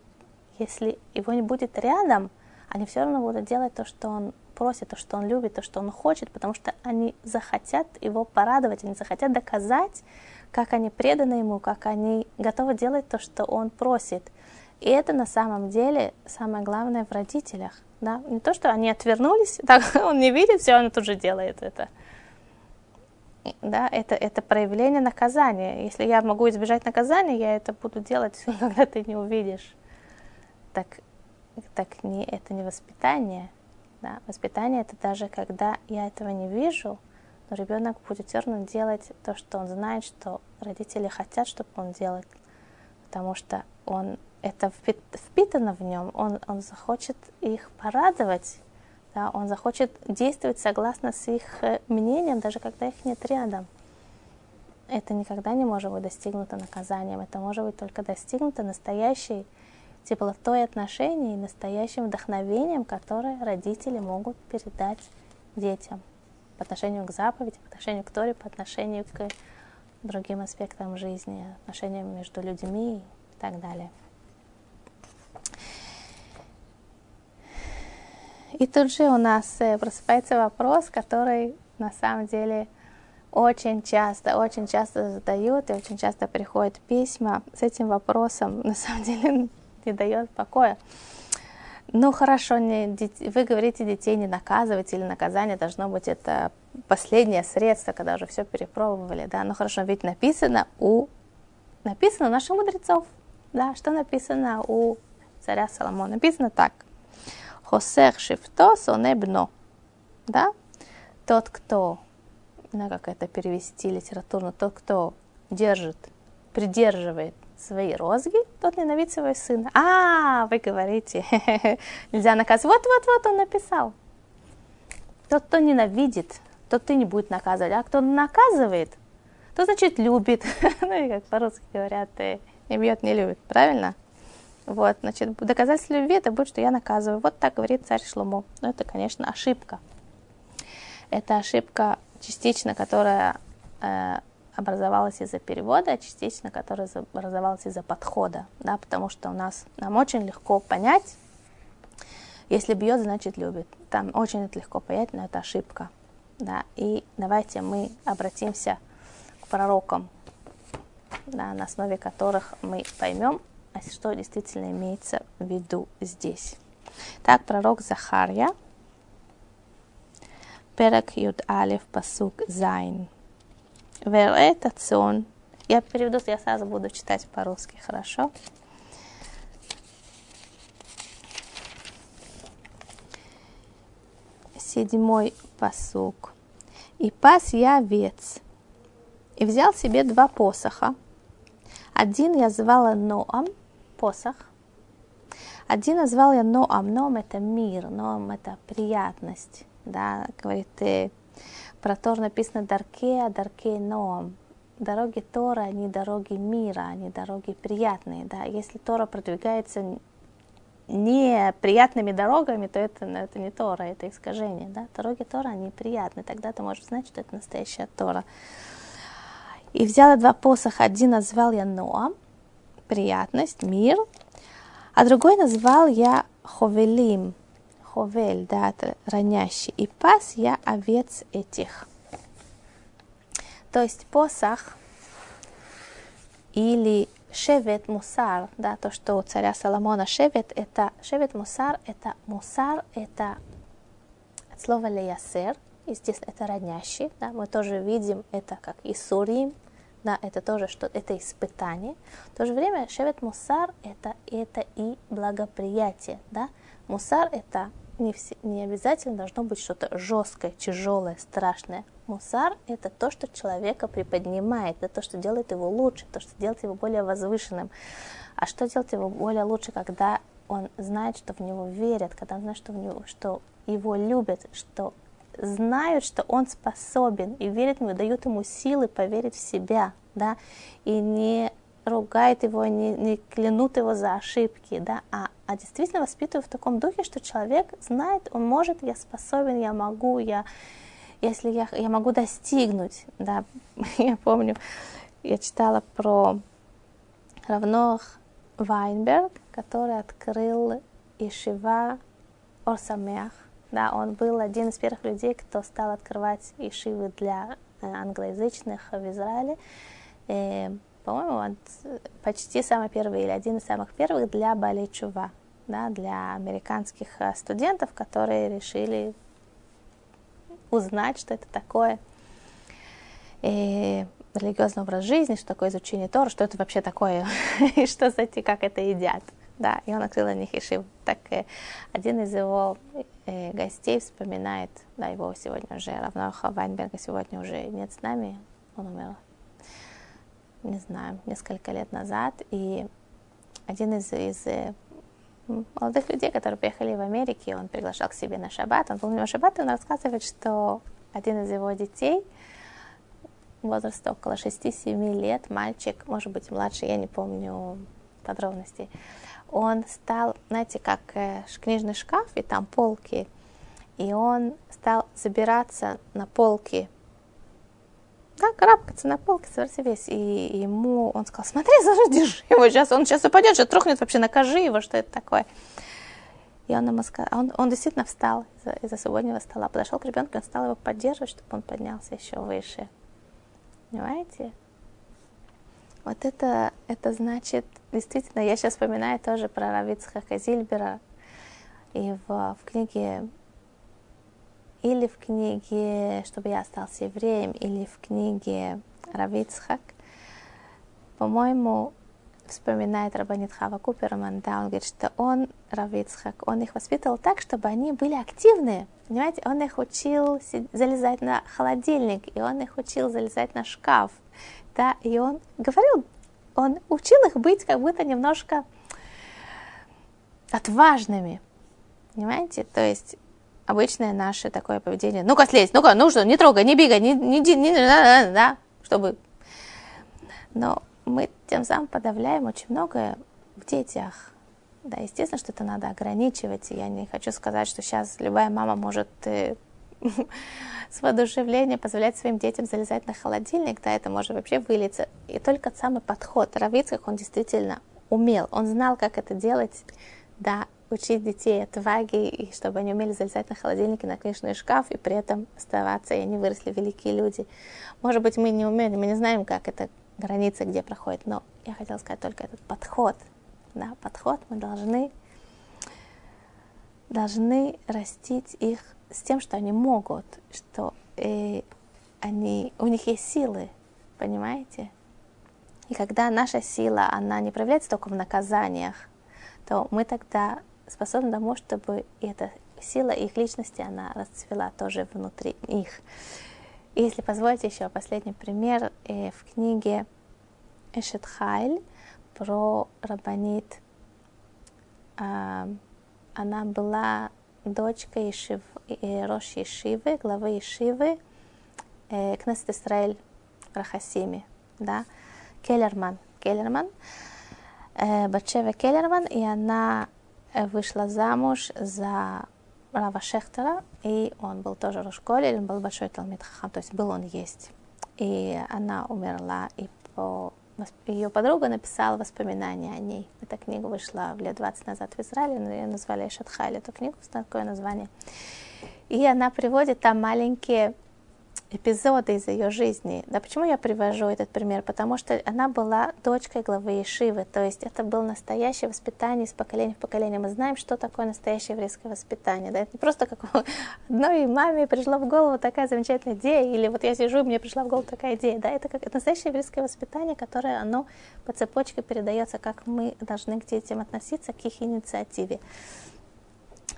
если его не будет рядом, они все равно будут делать то, что он просит, то, что он любит, то, что он хочет, потому что они захотят его порадовать, они захотят доказать, как они преданы ему, как они готовы делать то, что он просит. И это на самом деле самое главное в родителях. Да? Не то, что они отвернулись, так он не видит, все, он тут же делает это. Да, это, это проявление наказания. Если я могу избежать наказания, я это буду делать, когда ты не увидишь. Так, так не, это не воспитание Да? Воспитание это даже когда я этого не вижу, но ребенок будет все равно делать то, что он знает, что родители хотят, чтобы он делал, потому что он это впитано в нем, он, он захочет их порадовать, да, он захочет действовать согласно с их э, мнением, даже когда их нет рядом. Это никогда не может быть достигнуто наказанием, это может быть только достигнуто настоящей теплотой отношений и настоящим вдохновением, которое родители могут передать детям по отношению к заповеди, по отношению к Торе, по отношению к другим аспектам жизни, отношениям между людьми и так далее. И тут же у нас э, просыпается вопрос, который на самом деле очень часто, очень часто задают и очень часто приходят письма с этим вопросом, на самом деле не дает покоя. Ну хорошо, не, вы говорите детей не наказывать или наказание должно быть это последнее средство, когда уже все перепробовали, да. Ну хорошо, ведь написано у написано наших мудрецов, да, что написано у царя Соломона. Написано так. Хосех шифто соне бно. Да? Тот, кто, ну как это перевести литературно, тот, кто держит, придерживает свои розги, тот ненавидит своего сына. А, вы говорите, нельзя наказывать. Вот, вот, вот он написал. Тот, кто ненавидит, тот ты не будет наказывать. А кто наказывает, то значит любит. ну и как по-русски говорят, э, не бьет, не любит. Правильно? Вот, значит, доказательство любви это будет, что я наказываю. Вот так говорит царь Шломо. Но это, конечно, ошибка. Это ошибка частично, которая э, образовалась из-за перевода, а частично, которая образовалась из-за подхода, да, потому что у нас, нам очень легко понять, если бьет, значит любит. Там очень это легко понять, но это ошибка. Да. И давайте мы обратимся к пророкам, да, на основе которых мы поймем, а что действительно имеется в виду здесь. Так, пророк Захария, Перек Юд Алиф Пасук Зайн. Верет Ацон. Я переведу, я сразу буду читать по-русски, хорошо? Седьмой посук. И пас я овец, и взял себе два посоха. Один я звала Ноам, посох. Один назвал я Ноам. Ноам это мир, Ноам это приятность. Да, говорит, про Тор написано Дарке, а Дарке Ноам. Дороги Тора, они дороги мира, они дороги приятные. Да? Если Тора продвигается не приятными дорогами, то это, это не Тора, это искажение. Да? Дороги Тора, они приятные. Тогда ты можешь знать, что это настоящая Тора. И взяла два посоха. Один назвал я Ноам, приятность, мир, а другой назвал я Ховелим, Ховель, да, это ронящий, и пас я овец этих. То есть посох или шевет мусар, да, то, что у царя Соломона шевет, это шевет мусар, это мусар, это от слова леясер, естественно, это роднящий, да, мы тоже видим это как Исурим, да, это тоже что это испытание. В то же время шевет мусар это, это и благоприятие, да. Мусар это не, все, не обязательно должно быть что-то жесткое, тяжелое, страшное. Мусар – это то, что человека приподнимает, это то, что делает его лучше, то, что делает его более возвышенным. А что делает его более лучше, когда он знает, что в него верят, когда он знает, что, в него, что его любят, что знают, что он способен и верят ему, дают ему силы поверить в себя, да, и не ругают его, не, не клянут его за ошибки, да, а, а действительно воспитывают в таком духе, что человек знает, он может, я способен, я могу, я, если я, я могу достигнуть, да, я помню, я читала про Равнох Вайнберг, который открыл Ишива Орсамех, да, он был один из первых людей, кто стал открывать ишивы для э, англоязычных в Израиле. Э, по-моему, он почти самый первый или один из самых первых для Баличува, да, для американских э, студентов, которые решили узнать, что это такое и религиозный образ жизни, что такое изучение Тора, что это вообще такое, и что, кстати, как это едят. Да, и он открыл для них ишив. Так один из его э, гостей вспоминает, да, его сегодня уже, Равноха Вайнберга сегодня уже нет с нами, он умер, не знаю, несколько лет назад, и один из, из э, молодых людей, которые приехали в Америке, он приглашал к себе на шаббат, он был у него шаббат, и он рассказывает, что один из его детей, возраста около 6-7 лет, мальчик, может быть, младший, я не помню подробностей, он стал, знаете, как э, книжный шкаф, и там полки, и он стал забираться на полки, да, карабкаться на полке, совершенно весь. И ему он сказал, смотри, держи его сейчас, он сейчас упадет, сейчас трухнет вообще, накажи его, что это такое. И он ему сказал, он, он действительно встал из-за, из-за субботнего стола, подошел к ребенку, он стал его поддерживать, чтобы он поднялся еще выше. Понимаете? Вот это, это значит, действительно, я сейчас вспоминаю тоже про Равицхака Зильбера, и в, в книге, или в книге «Чтобы я остался евреем», или в книге Равицхак, по-моему, вспоминает Рабанит Хава Куперман, да, он говорит, что он, Равицхак, он их воспитывал так, чтобы они были активные, понимаете, он их учил залезать на холодильник, и он их учил залезать на шкаф, да, и он говорил, он учил их быть как будто немножко отважными, понимаете, то есть обычное наше такое поведение, ну-ка слезь, ну-ка, ну что, не трогай, не бегай, не, не, не, не да, да, чтобы... Но мы тем самым подавляем очень многое в детях. Да, естественно, что это надо ограничивать. Я не хочу сказать, что сейчас любая мама может э, с воодушевлением позволять своим детям залезать на холодильник, да, это может вообще вылиться. И только самый подход Равицких, он действительно умел, он знал, как это делать, да, учить детей отваги, и чтобы они умели залезать на холодильник и на книжный шкаф, и при этом оставаться, и они выросли великие люди. Может быть, мы не умеем, мы не знаем, как это граница, где проходит, но я хотела сказать только этот подход, да, подход мы должны должны растить их с тем, что они могут, что э, они, у них есть силы, понимаете? И когда наша сила, она не проявляется только в наказаниях, то мы тогда способны тому, чтобы эта сила их личности, она расцвела тоже внутри их. И если позволите еще последний пример, э, в книге Эшет Хайль про Рабанит, э, она была дочкой Ешив, э, Рош Ешивы, главы Ешивы, э, Кнессет Исраэль Рахасими, да, Келлерман, Келлерман, э, Батшева Келлерман, и она вышла замуж за Рава Шехтера, и он был тоже Рошколе, он был большой Талмит Хахам, то есть был он есть. И она умерла, и по ее подруга написала воспоминания о ней. Эта книга вышла лет 20 назад в Израиле, ее назвали Шатхайль, эту книгу, такое название. И она приводит там маленькие эпизоды из ее жизни. Да почему я привожу этот пример? Потому что она была дочкой главы Ешивы, то есть это было настоящее воспитание из поколения в поколение. Мы знаем, что такое настоящее еврейское воспитание. Да? Это не просто как одной маме пришла в голову такая замечательная идея, или вот я сижу, и мне пришла в голову такая идея. Да? Это как это настоящее еврейское воспитание, которое оно по цепочке передается, как мы должны к детям относиться, к их инициативе.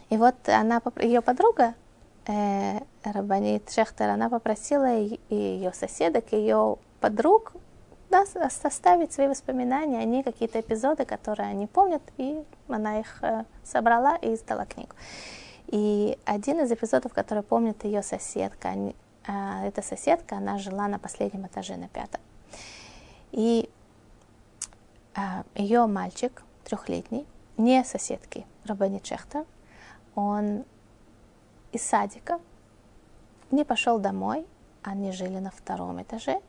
И вот она, ее подруга, э, Рабанит Шехтер, она попросила и ее соседок, ее подруг да, составить свои воспоминания, они какие-то эпизоды, которые они помнят, и она их э, собрала и издала книгу. И один из эпизодов, который помнит ее соседка, они, э, эта соседка, она жила на последнем этаже, на пятом. И э, ее мальчик, трехлетний, не соседки Рабанит Шехтер, он из садика, не пошел домой, они жили на втором этаже,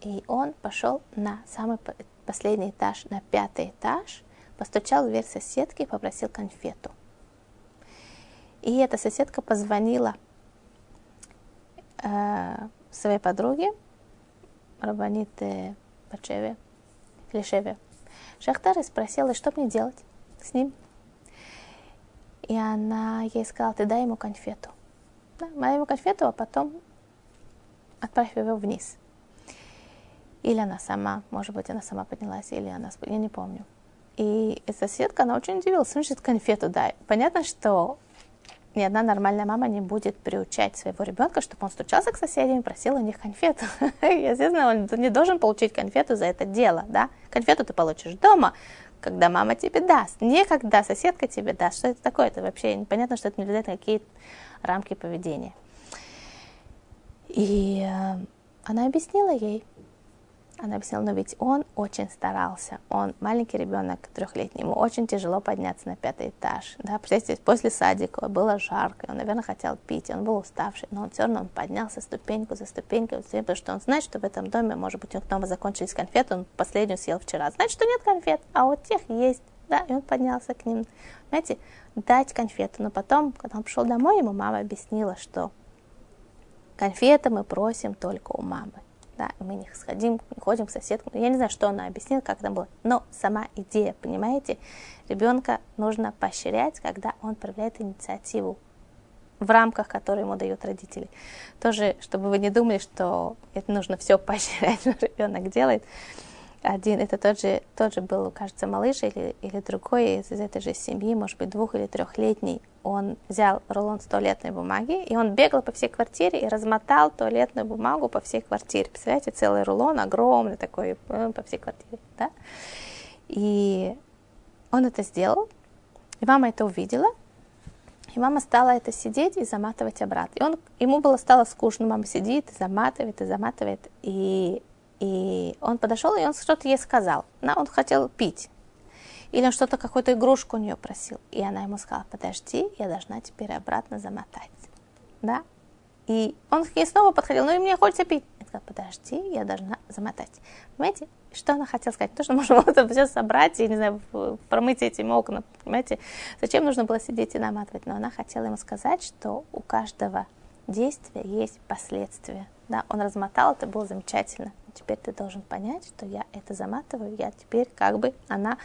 и он пошел на самый последний этаж, на пятый этаж, постучал в дверь соседки и попросил конфету. И эта соседка позвонила э, своей подруге, Рабанит Пачеве, Клишеве, Шахтар и спросила, что мне делать с ним. И она ей сказала, ты дай ему конфету. Да, дай ему конфету, а потом отправь его вниз. Или она сама, может быть, она сама поднялась, или она, я не помню. И эта соседка, она очень удивилась, значит, конфету дай. Понятно, что ни одна нормальная мама не будет приучать своего ребенка, чтобы он стучался к соседям и просил у них конфету. Естественно, он не должен получить конфету за это дело, да? Конфету ты получишь дома, когда мама тебе даст, не когда соседка тебе даст. Что это такое? Это вообще непонятно, что это не влияет на какие рамки поведения. И э, она объяснила ей, она объяснила, но ведь он очень старался. Он маленький ребенок, трехлетний, ему очень тяжело подняться на пятый этаж. Да, представьте, после садика было жарко, он, наверное, хотел пить, он был уставший, но он все равно он поднялся ступеньку за ступенькой, потому что он знает, что в этом доме, может быть, у них дома закончились конфеты, он последнюю съел вчера. Значит, что нет конфет, а вот тех есть. Да, и он поднялся к ним. Знаете, дать конфету. Но потом, когда он пришел домой, ему мама объяснила, что конфеты мы просим только у мамы да, мы не сходим, не ходим к соседкам. Я не знаю, что она объяснила, как там было, но сама идея, понимаете, ребенка нужно поощрять, когда он проявляет инициативу в рамках, которые ему дают родители. Тоже, чтобы вы не думали, что это нужно все поощрять, что ребенок делает один, это тот же, тот же был, кажется, малыш или, или другой из, из этой же семьи, может быть, двух- или трехлетний. Он взял рулон туалетной бумаги, и он бегал по всей квартире и размотал туалетную бумагу по всей квартире. Представляете, целый рулон, огромный такой, э, по всей квартире, да? И он это сделал, и мама это увидела, и мама стала это сидеть и заматывать обратно. И он, ему было стало скучно, мама сидит, заматывает, и заматывает, и и он подошел, и он что-то ей сказал. Она, он хотел пить. Или он что-то, какую-то игрушку у нее просил. И она ему сказала, подожди, я должна теперь обратно замотать. Да? И он ей снова подходил, ну и мне хочется пить. И сказала, подожди, я должна замотать. Понимаете, что она хотела сказать? То, что можно было это все собрать и, не знаю, промыть этими окна. Понимаете, зачем нужно было сидеть и наматывать? Но она хотела ему сказать, что у каждого действия есть последствия. Да, он размотал, это было замечательно теперь ты должен понять, что я это заматываю, я теперь как бы, она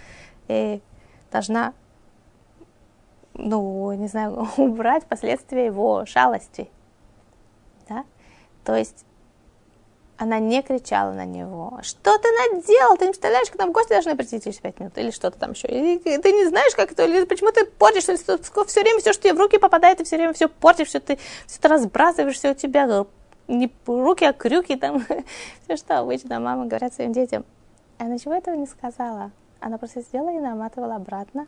э, должна, ну, не знаю, убрать последствия его шалости. Да? То есть она не кричала на него, что ты наделал, ты не представляешь, к нам гости должны прийти через пять минут, или что-то там еще, или ты не знаешь, как это, или почему ты портишь, все время все, что тебе в руки попадает, ты все время все портишь, все ты все это разбрасываешь, все у тебя не руки, а крюки там, все что обычно мама говорят своим детям. Она ничего этого не сказала. Она просто сделала и наматывала обратно.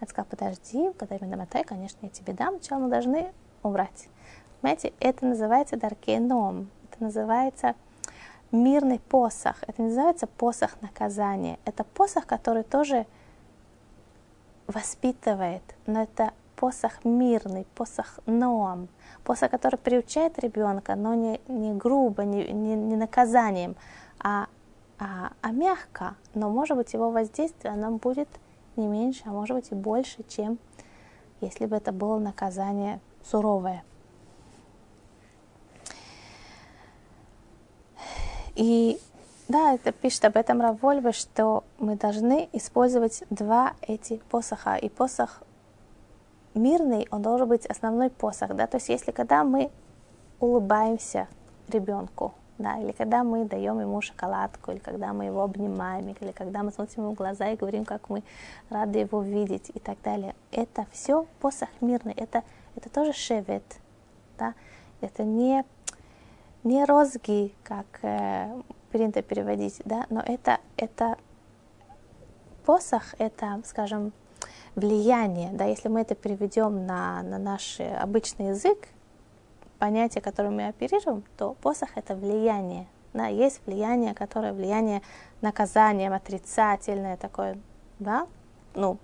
Она сказала, подожди, когда я намотаю, конечно, я тебе дам, сначала мы должны убрать. Понимаете, это называется даркеном, это называется мирный посох, это называется посох наказания, это посох, который тоже воспитывает, но это посох мирный, посох ноам, посох, который приучает ребенка, но не, не грубо, не, не, не наказанием, а, а, а мягко. Но, может быть, его воздействие оно будет не меньше, а может быть и больше, чем если бы это было наказание суровое. И да, это пишет об этом Равольве, что мы должны использовать два эти посоха. И посох мирный, он должен быть основной посох, да, то есть если когда мы улыбаемся ребенку, да, или когда мы даем ему шоколадку, или когда мы его обнимаем, или когда мы смотрим ему в глаза и говорим, как мы рады его видеть и так далее. Это все посох мирный, это, это тоже шевет, да, это не, не розги, как э, принято переводить, да, но это, это посох, это, скажем, влияние, да, если мы это переведем на, на наш обычный язык, понятие, которым мы оперируем, то посох это влияние. Да, есть влияние, которое влияние наказанием, отрицательное такое, да, ну,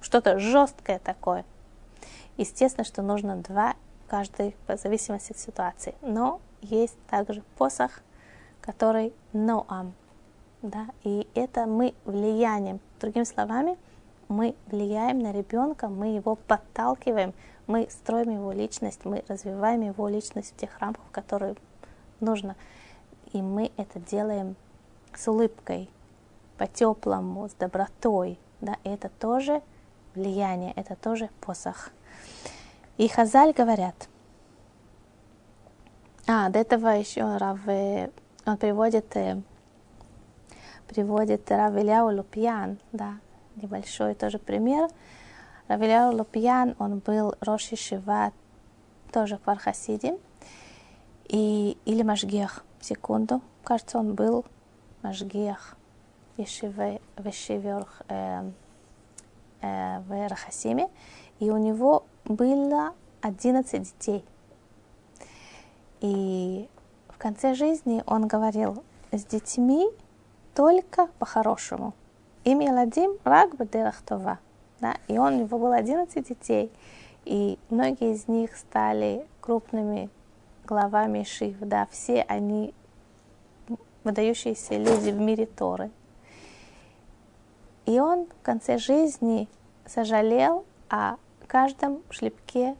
что-то жесткое такое. Естественно, что нужно два, каждый в зависимости от ситуации. Но есть также посох, который ноам, да, и это мы влиянием. Другими словами, мы влияем на ребенка, мы его подталкиваем, мы строим его личность, мы развиваем его личность в тех рамках, которые нужно. И мы это делаем с улыбкой, по-теплому, с добротой. Да? И это тоже влияние, это тоже посох. И Хазаль говорят, а, до этого еще Рав, он приводит, э, приводит Рав Ильяу Лупьян, да, небольшой тоже пример. Равиляу Лупьян, он был Роши Шива, тоже Квархасидим, и, или Машгех, секунду, кажется, он был Машгех в Ешиве э, э, в Рахасиме, и у него было 11 детей. И в конце жизни он говорил, с детьми только по-хорошему. Им Еладим рак бедерахтова. Да? И он, у него было 11 детей, и многие из них стали крупными главами Шив, да, все они выдающиеся люди в мире Торы. И он в конце жизни сожалел о каждом шлепке,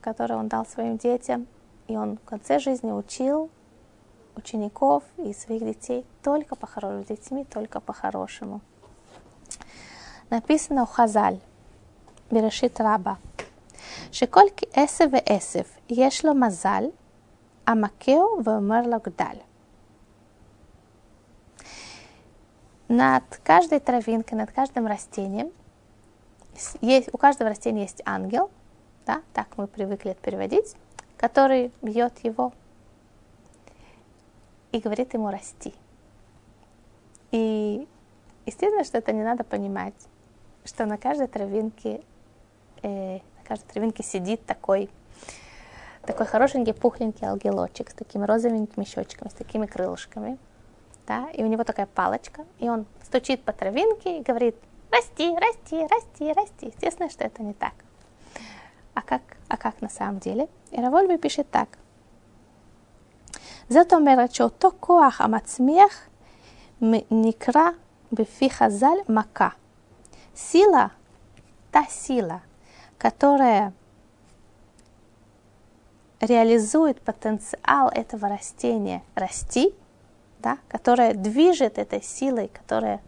который он дал своим детям, и он в конце жизни учил учеников и своих детей только по-хорошему, детьми только по-хорошему Написано у Хазаль, Берешит Раба, שכל עשב ועשב יש לו מזל, המכהו ואומר לו גדל. Над каждой травинкой, над каждым растением, есть, у каждого растения есть ангел, да, так мы привыкли это переводить, который бьет его и говорит ему расти. И естественно, что это не надо понимать, что на каждой травинке, э, на каждой травинке сидит такой, такой хорошенький пухленький ангелочек с такими розовенькими щечками, с такими крылышками. Да? И у него такая палочка, и он стучит по травинке и говорит, расти, расти, расти, расти. Естественно, что это не так. А как, а как на самом деле? И Равольби пишет так. זאת אומרת שאותו כוח המצמיח נקרא בפי חז"ל מכה. Сила, та сила, которая реализует потенциал этого растения расти, да, которая движет этой силой, которая,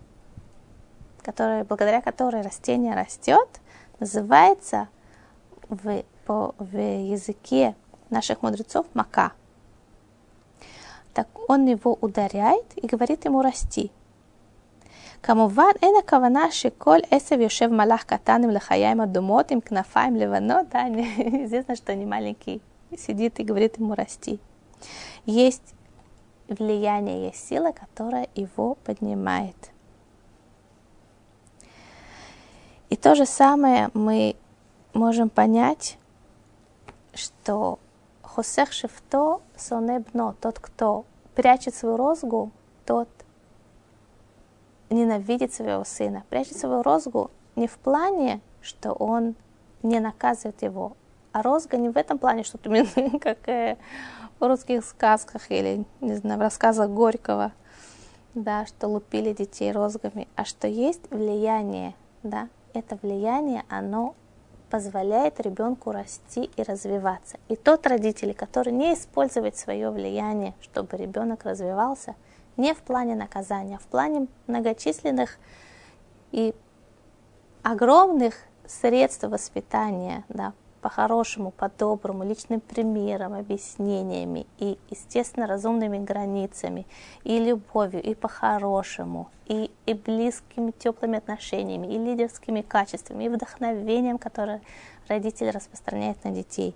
которая, благодаря которой растение растет, называется в, по, в языке наших мудрецов мака – так он его ударяет и говорит ему расти. כמובן אין הכוונה שכל עשב יושב מלאך קטן עם לחיים אדומות, עם כנפיים לבנות, да, известно, что не маленький сидит и говорит ему расти. Есть влияние, есть сила, которая его поднимает. И то же самое мы можем понять, что Хосех шифто сонебно, тот, кто прячет свою розгу, тот ненавидит своего сына. Прячет свою розгу не в плане, что он не наказывает его, а розга не в этом плане, что именно как э, в русских сказках или, не знаю, в рассказах Горького, да, что лупили детей розгами, а что есть влияние, да, это влияние, оно позволяет ребенку расти и развиваться. И тот родитель, который не использует свое влияние, чтобы ребенок развивался, не в плане наказания, а в плане многочисленных и огромных средств воспитания, да, по-хорошему, по-доброму, личным примером, объяснениями и, естественно, разумными границами, и любовью, и по-хорошему, и, и близкими, теплыми отношениями, и лидерскими качествами, и вдохновением, которое родитель распространяет на детей.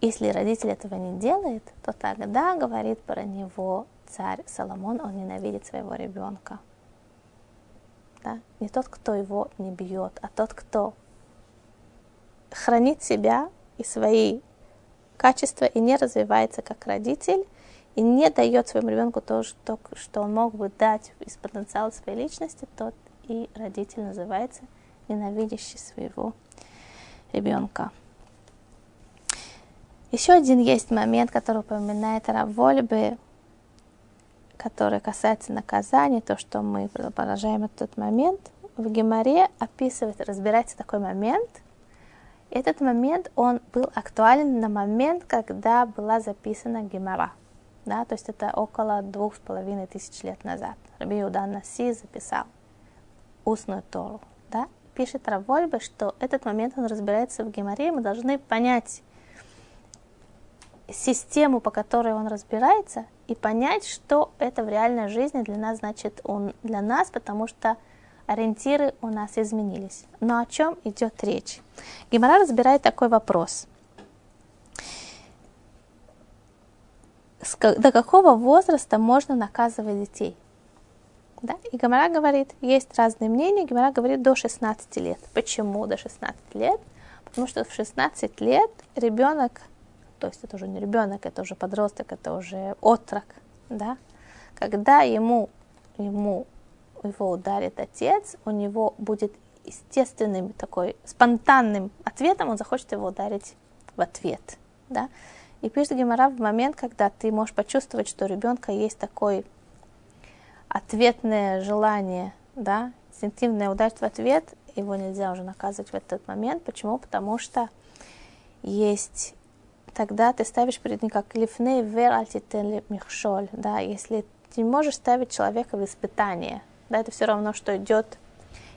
Если родитель этого не делает, то тогда говорит про него царь Соломон, он ненавидит своего ребенка. Да? Не тот, кто его не бьет, а тот, кто хранит себя и свои качества и не развивается как родитель, и не дает своему ребенку то, что, что он мог бы дать из потенциала своей личности, тот и родитель называется ненавидящий своего ребенка. Еще один есть момент, который упоминает Равольбе, который касается наказания, то, что мы продолжаем этот момент. В Геморе описывает, разбирается такой момент – этот момент, он был актуален на момент, когда была записана Гемора. Да, то есть это около двух с половиной тысяч лет назад. Раби Юдан Наси записал устную Тору. Да? Пишет Равольбе, что этот момент он разбирается в Геморе, мы должны понять систему, по которой он разбирается, и понять, что это в реальной жизни для нас значит он для нас, потому что ориентиры у нас изменились. Но о чем идет речь? Гемора разбирает такой вопрос. До какого возраста можно наказывать детей? Да? И Гамара говорит, есть разные мнения, Гамара говорит до 16 лет. Почему до 16 лет? Потому что в 16 лет ребенок, то есть это уже не ребенок, это уже подросток, это уже отрок, да? когда ему, ему его ударит отец, у него будет естественным такой спонтанным ответом, он захочет его ударить в ответ. Да? И пишет Гемора в момент, когда ты можешь почувствовать, что у ребенка есть такой ответное желание, да, инстинктивное ударить в ответ, его нельзя уже наказывать в этот момент. Почему? Потому что есть тогда ты ставишь перед ним как лифней вер альтитен михшоль, да, если ты можешь ставить человека в испытание, да, это все равно, что идет,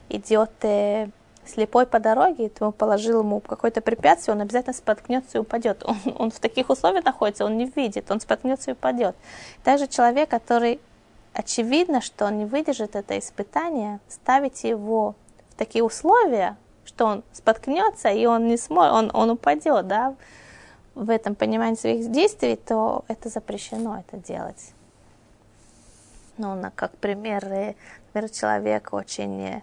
идет э, слепой по дороге, ты ему положил ему какое-то препятствие, он обязательно споткнется и упадет. Он, он в таких условиях находится, он не видит, он споткнется и упадет. Также человек, который очевидно, что он не выдержит это испытание, ставить его в такие условия, что он споткнется и он не сможет, он, он упадет, да, в этом понимании своих действий, то это запрещено это делать. Ну, на, как пример, например, человек очень э,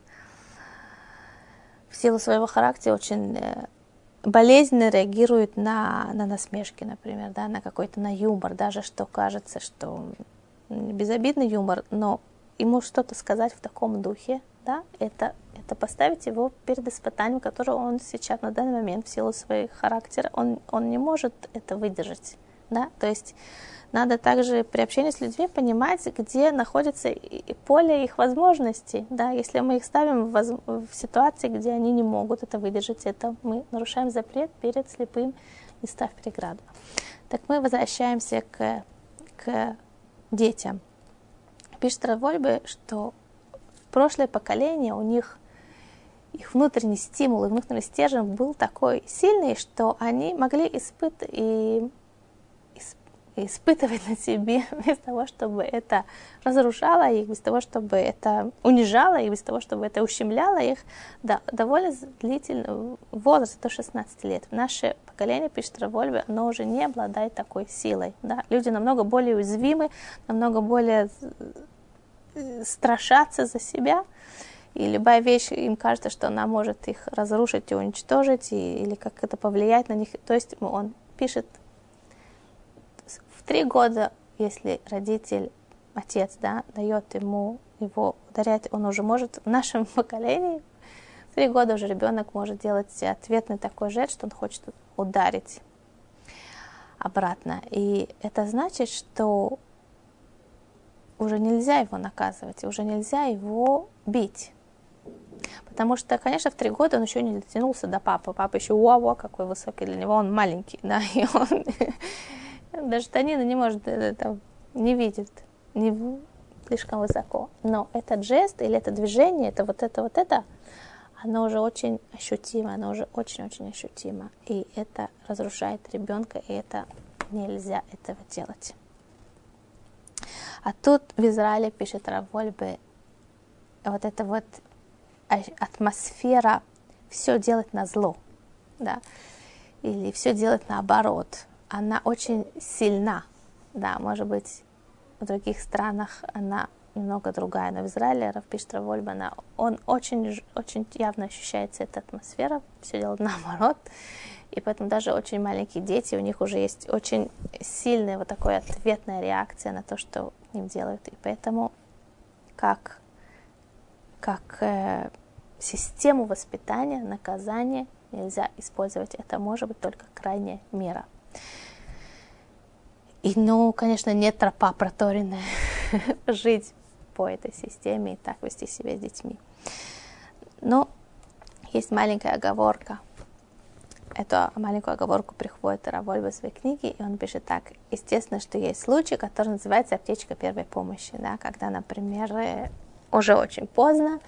в силу своего характера очень э, болезненно реагирует на, на насмешки, например, да, на какой-то на юмор, даже что кажется, что безобидный юмор, но ему что-то сказать в таком духе, да, это, это поставить его перед испытанием, которое он сейчас на данный момент в силу своего характера, он, он не может это выдержать, да, то есть надо также при общении с людьми понимать, где находится поле их возможностей. Да? Если мы их ставим в, в ситуации, где они не могут это выдержать, это мы нарушаем запрет перед слепым, не ставь преграду. Так мы возвращаемся к, к детям. Пишет Равольбе, что прошлое поколение у них их внутренний стимул и внутренний стержень был такой сильный, что они могли испытывать и испытывать на себе, без того, чтобы это разрушало их, без того, чтобы это унижало их, без того, чтобы это ущемляло их, да, довольно длительный возраст, до 16 лет. Наше поколение, пишет Равольве, оно уже не обладает такой силой. Да? Люди намного более уязвимы, намного более э, страшатся за себя, и любая вещь, им кажется, что она может их разрушить и уничтожить, и, или как это повлиять на них. То есть он пишет три года, если родитель, отец, да, дает ему его ударять, он уже может, в нашем поколении, в три года уже ребенок может делать ответный такой жест, что он хочет ударить обратно. И это значит, что уже нельзя его наказывать, уже нельзя его бить. Потому что, конечно, в три года он еще не дотянулся до папы. Папа еще уа какой высокий для него, он маленький, да, и он даже Танина не может это, не видит, не слишком высоко. Но этот жест или это движение, это вот это, вот это, оно уже очень ощутимо, оно уже очень-очень ощутимо. И это разрушает ребенка, и это нельзя этого делать. А тут в Израиле, пишет Равольбе, вот эта вот атмосфера все делать на зло, да, или все делать наоборот она очень сильна. Да, может быть, в других странах она немного другая, но в Израиле Равпишт Равольбана, он очень, очень явно ощущается эта атмосфера, все делает наоборот, и поэтому даже очень маленькие дети, у них уже есть очень сильная вот такая ответная реакция на то, что им делают, и поэтому как, как э, систему воспитания, наказания нельзя использовать, это может быть только крайняя мера. И, ну, конечно, нет тропа проторенная жить по этой системе и так вести себя с детьми. Но есть маленькая оговорка. Эту маленькую оговорку приходит Раволь в своей книге, и он пишет так. Естественно, что есть случай, который называется аптечка первой помощи, да, когда, например, э, уже очень поздно,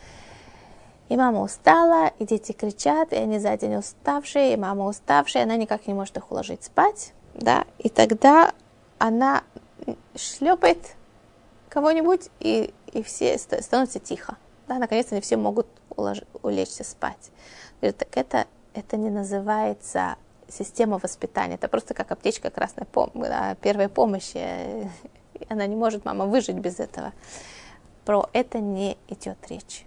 и мама устала, и дети кричат, и они за день уставшие, и мама уставшая, и она никак не может их уложить спать, да, и тогда она шлепает кого-нибудь, и, и все становятся тихо. Да, наконец-то они все могут улож... улечься спать. Говорит, так это, это не называется система воспитания. Это просто как аптечка красной пом- да, первой помощи. Она не может, мама, выжить без этого. Про это не идет речь.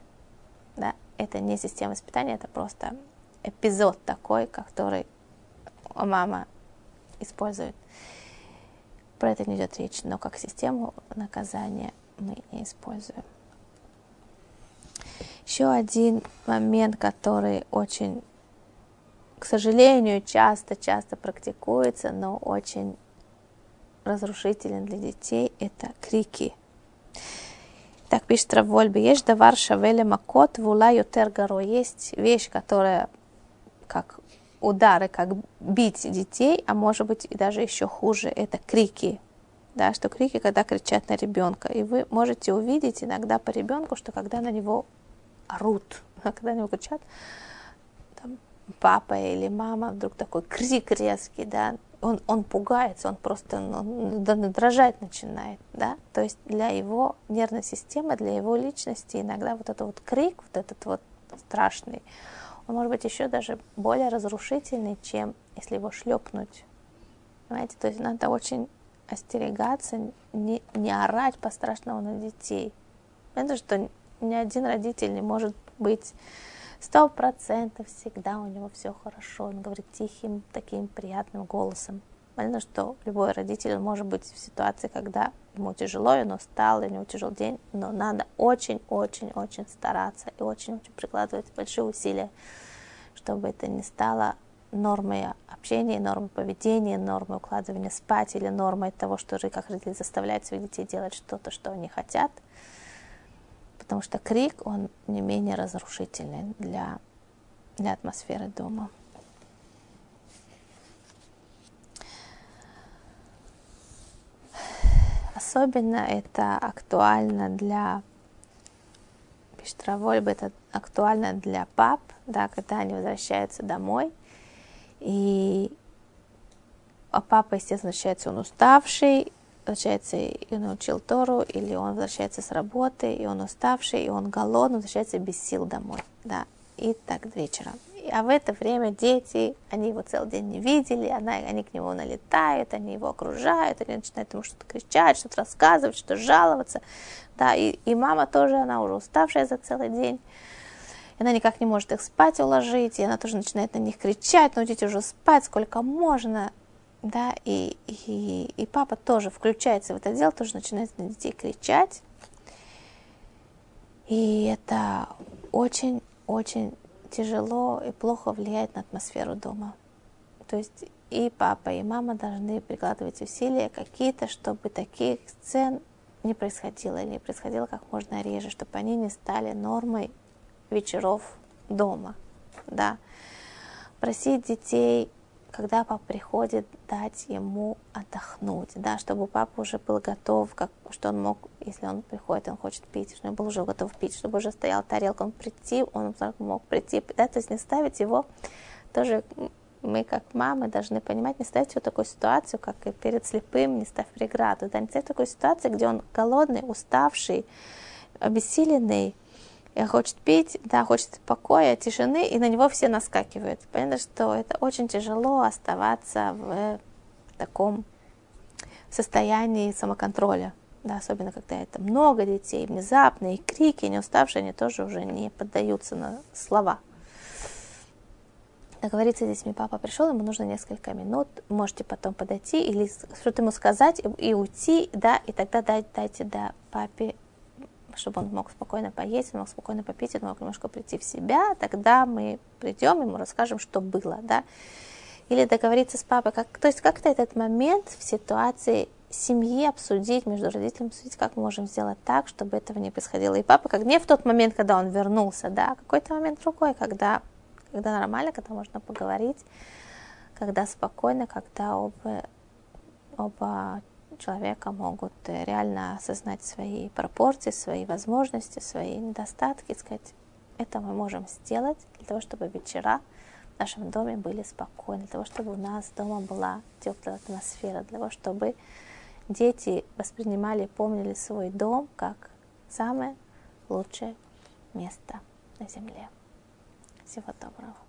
Да? Это не система воспитания, это просто эпизод такой, который мама использует. Про это не идет речь, но как систему наказания мы не используем. Еще один момент, который очень, к сожалению, часто-часто практикуется, но очень разрушителен для детей, это крики. Так пишет Равольби, есть давар шавеле макот вула ютер горо. Есть вещь, которая как удары, как бить детей, а может быть и даже еще хуже, это крики. Да, что крики, когда кричат на ребенка. И вы можете увидеть иногда по ребенку, что когда на него орут, когда они кричат, там, папа или мама, вдруг такой крик резкий, да, он, он пугается, он просто ну, дрожать начинает, да, то есть для его нервной системы, для его личности иногда вот этот вот крик, вот этот вот страшный, он может быть еще даже более разрушительный, чем если его шлепнуть, понимаете, то есть надо очень остерегаться, не, не орать по-страшному на детей. Понятно, что ни один родитель не может быть сто процентов всегда у него все хорошо. Он говорит тихим, таким приятным голосом. Понятно, что любой родитель может быть в ситуации, когда ему тяжело, он устал, и у него тяжелый день, но надо очень-очень-очень стараться и очень-очень прикладывать большие усилия, чтобы это не стало нормой общения, нормой поведения, нормой укладывания спать или нормой того, что как родители заставляют своих детей делать что-то, что они хотят – потому что крик, он не менее разрушительный для, для атмосферы дома. Особенно это актуально для пишет Равольба, это актуально для пап, да, когда они возвращаются домой. И а папа, естественно, возвращается он уставший, возвращается и научил Тору, или он возвращается с работы, и он уставший, и он голодный, возвращается без сил домой, да, и так до вечера. А в это время дети, они его целый день не видели, она, они к нему налетают, они его окружают, они начинают ему что-то кричать, что-то рассказывать, что-то жаловаться, да, и, и мама тоже, она уже уставшая за целый день, и она никак не может их спать уложить, и она тоже начинает на них кричать, дети уже спать сколько можно, да, и, и, и папа тоже включается в это дело, тоже начинает на детей кричать. И это очень-очень тяжело и плохо влияет на атмосферу дома. То есть и папа, и мама должны прикладывать усилия какие-то, чтобы таких сцен не происходило, или происходило как можно реже, чтобы они не стали нормой вечеров дома. Да. Просить детей когда папа приходит, дать ему отдохнуть, да, чтобы папа уже был готов, как, что он мог, если он приходит, он хочет пить, чтобы он был уже готов пить, чтобы уже стояла тарелка, он прийти, он мог прийти, да, то есть не ставить его, тоже мы как мамы должны понимать, не ставить его такую ситуацию, как и перед слепым, не ставь преграду, да, не ставь такую ситуацию, где он голодный, уставший, обессиленный, хочет пить, да, хочет покоя, тишины, и на него все наскакивают. Понятно, что это очень тяжело оставаться в таком состоянии самоконтроля, да, особенно когда это много детей, внезапно, и крики, не уставшие, они тоже уже не поддаются на слова. Договориться с детьми, папа пришел, ему нужно несколько минут, можете потом подойти или что-то ему сказать и, и уйти, да, и тогда дайте, дайте да, папе чтобы он мог спокойно поесть, он мог спокойно попить, он мог немножко прийти в себя, тогда мы придем, ему расскажем, что было, да. Или договориться с папой, как, то есть как-то этот момент в ситуации семьи обсудить, между родителями обсудить, как мы можем сделать так, чтобы этого не происходило. И папа, как не в тот момент, когда он вернулся, да, а какой-то момент другой, когда, когда нормально, когда можно поговорить, когда спокойно, когда оба, оба человека могут э, реально осознать свои пропорции, свои возможности, свои недостатки, сказать, это мы можем сделать для того, чтобы вечера в нашем доме были спокойны, для того, чтобы у нас дома была теплая атмосфера, для того, чтобы дети воспринимали помнили свой дом как самое лучшее место на земле. Всего доброго.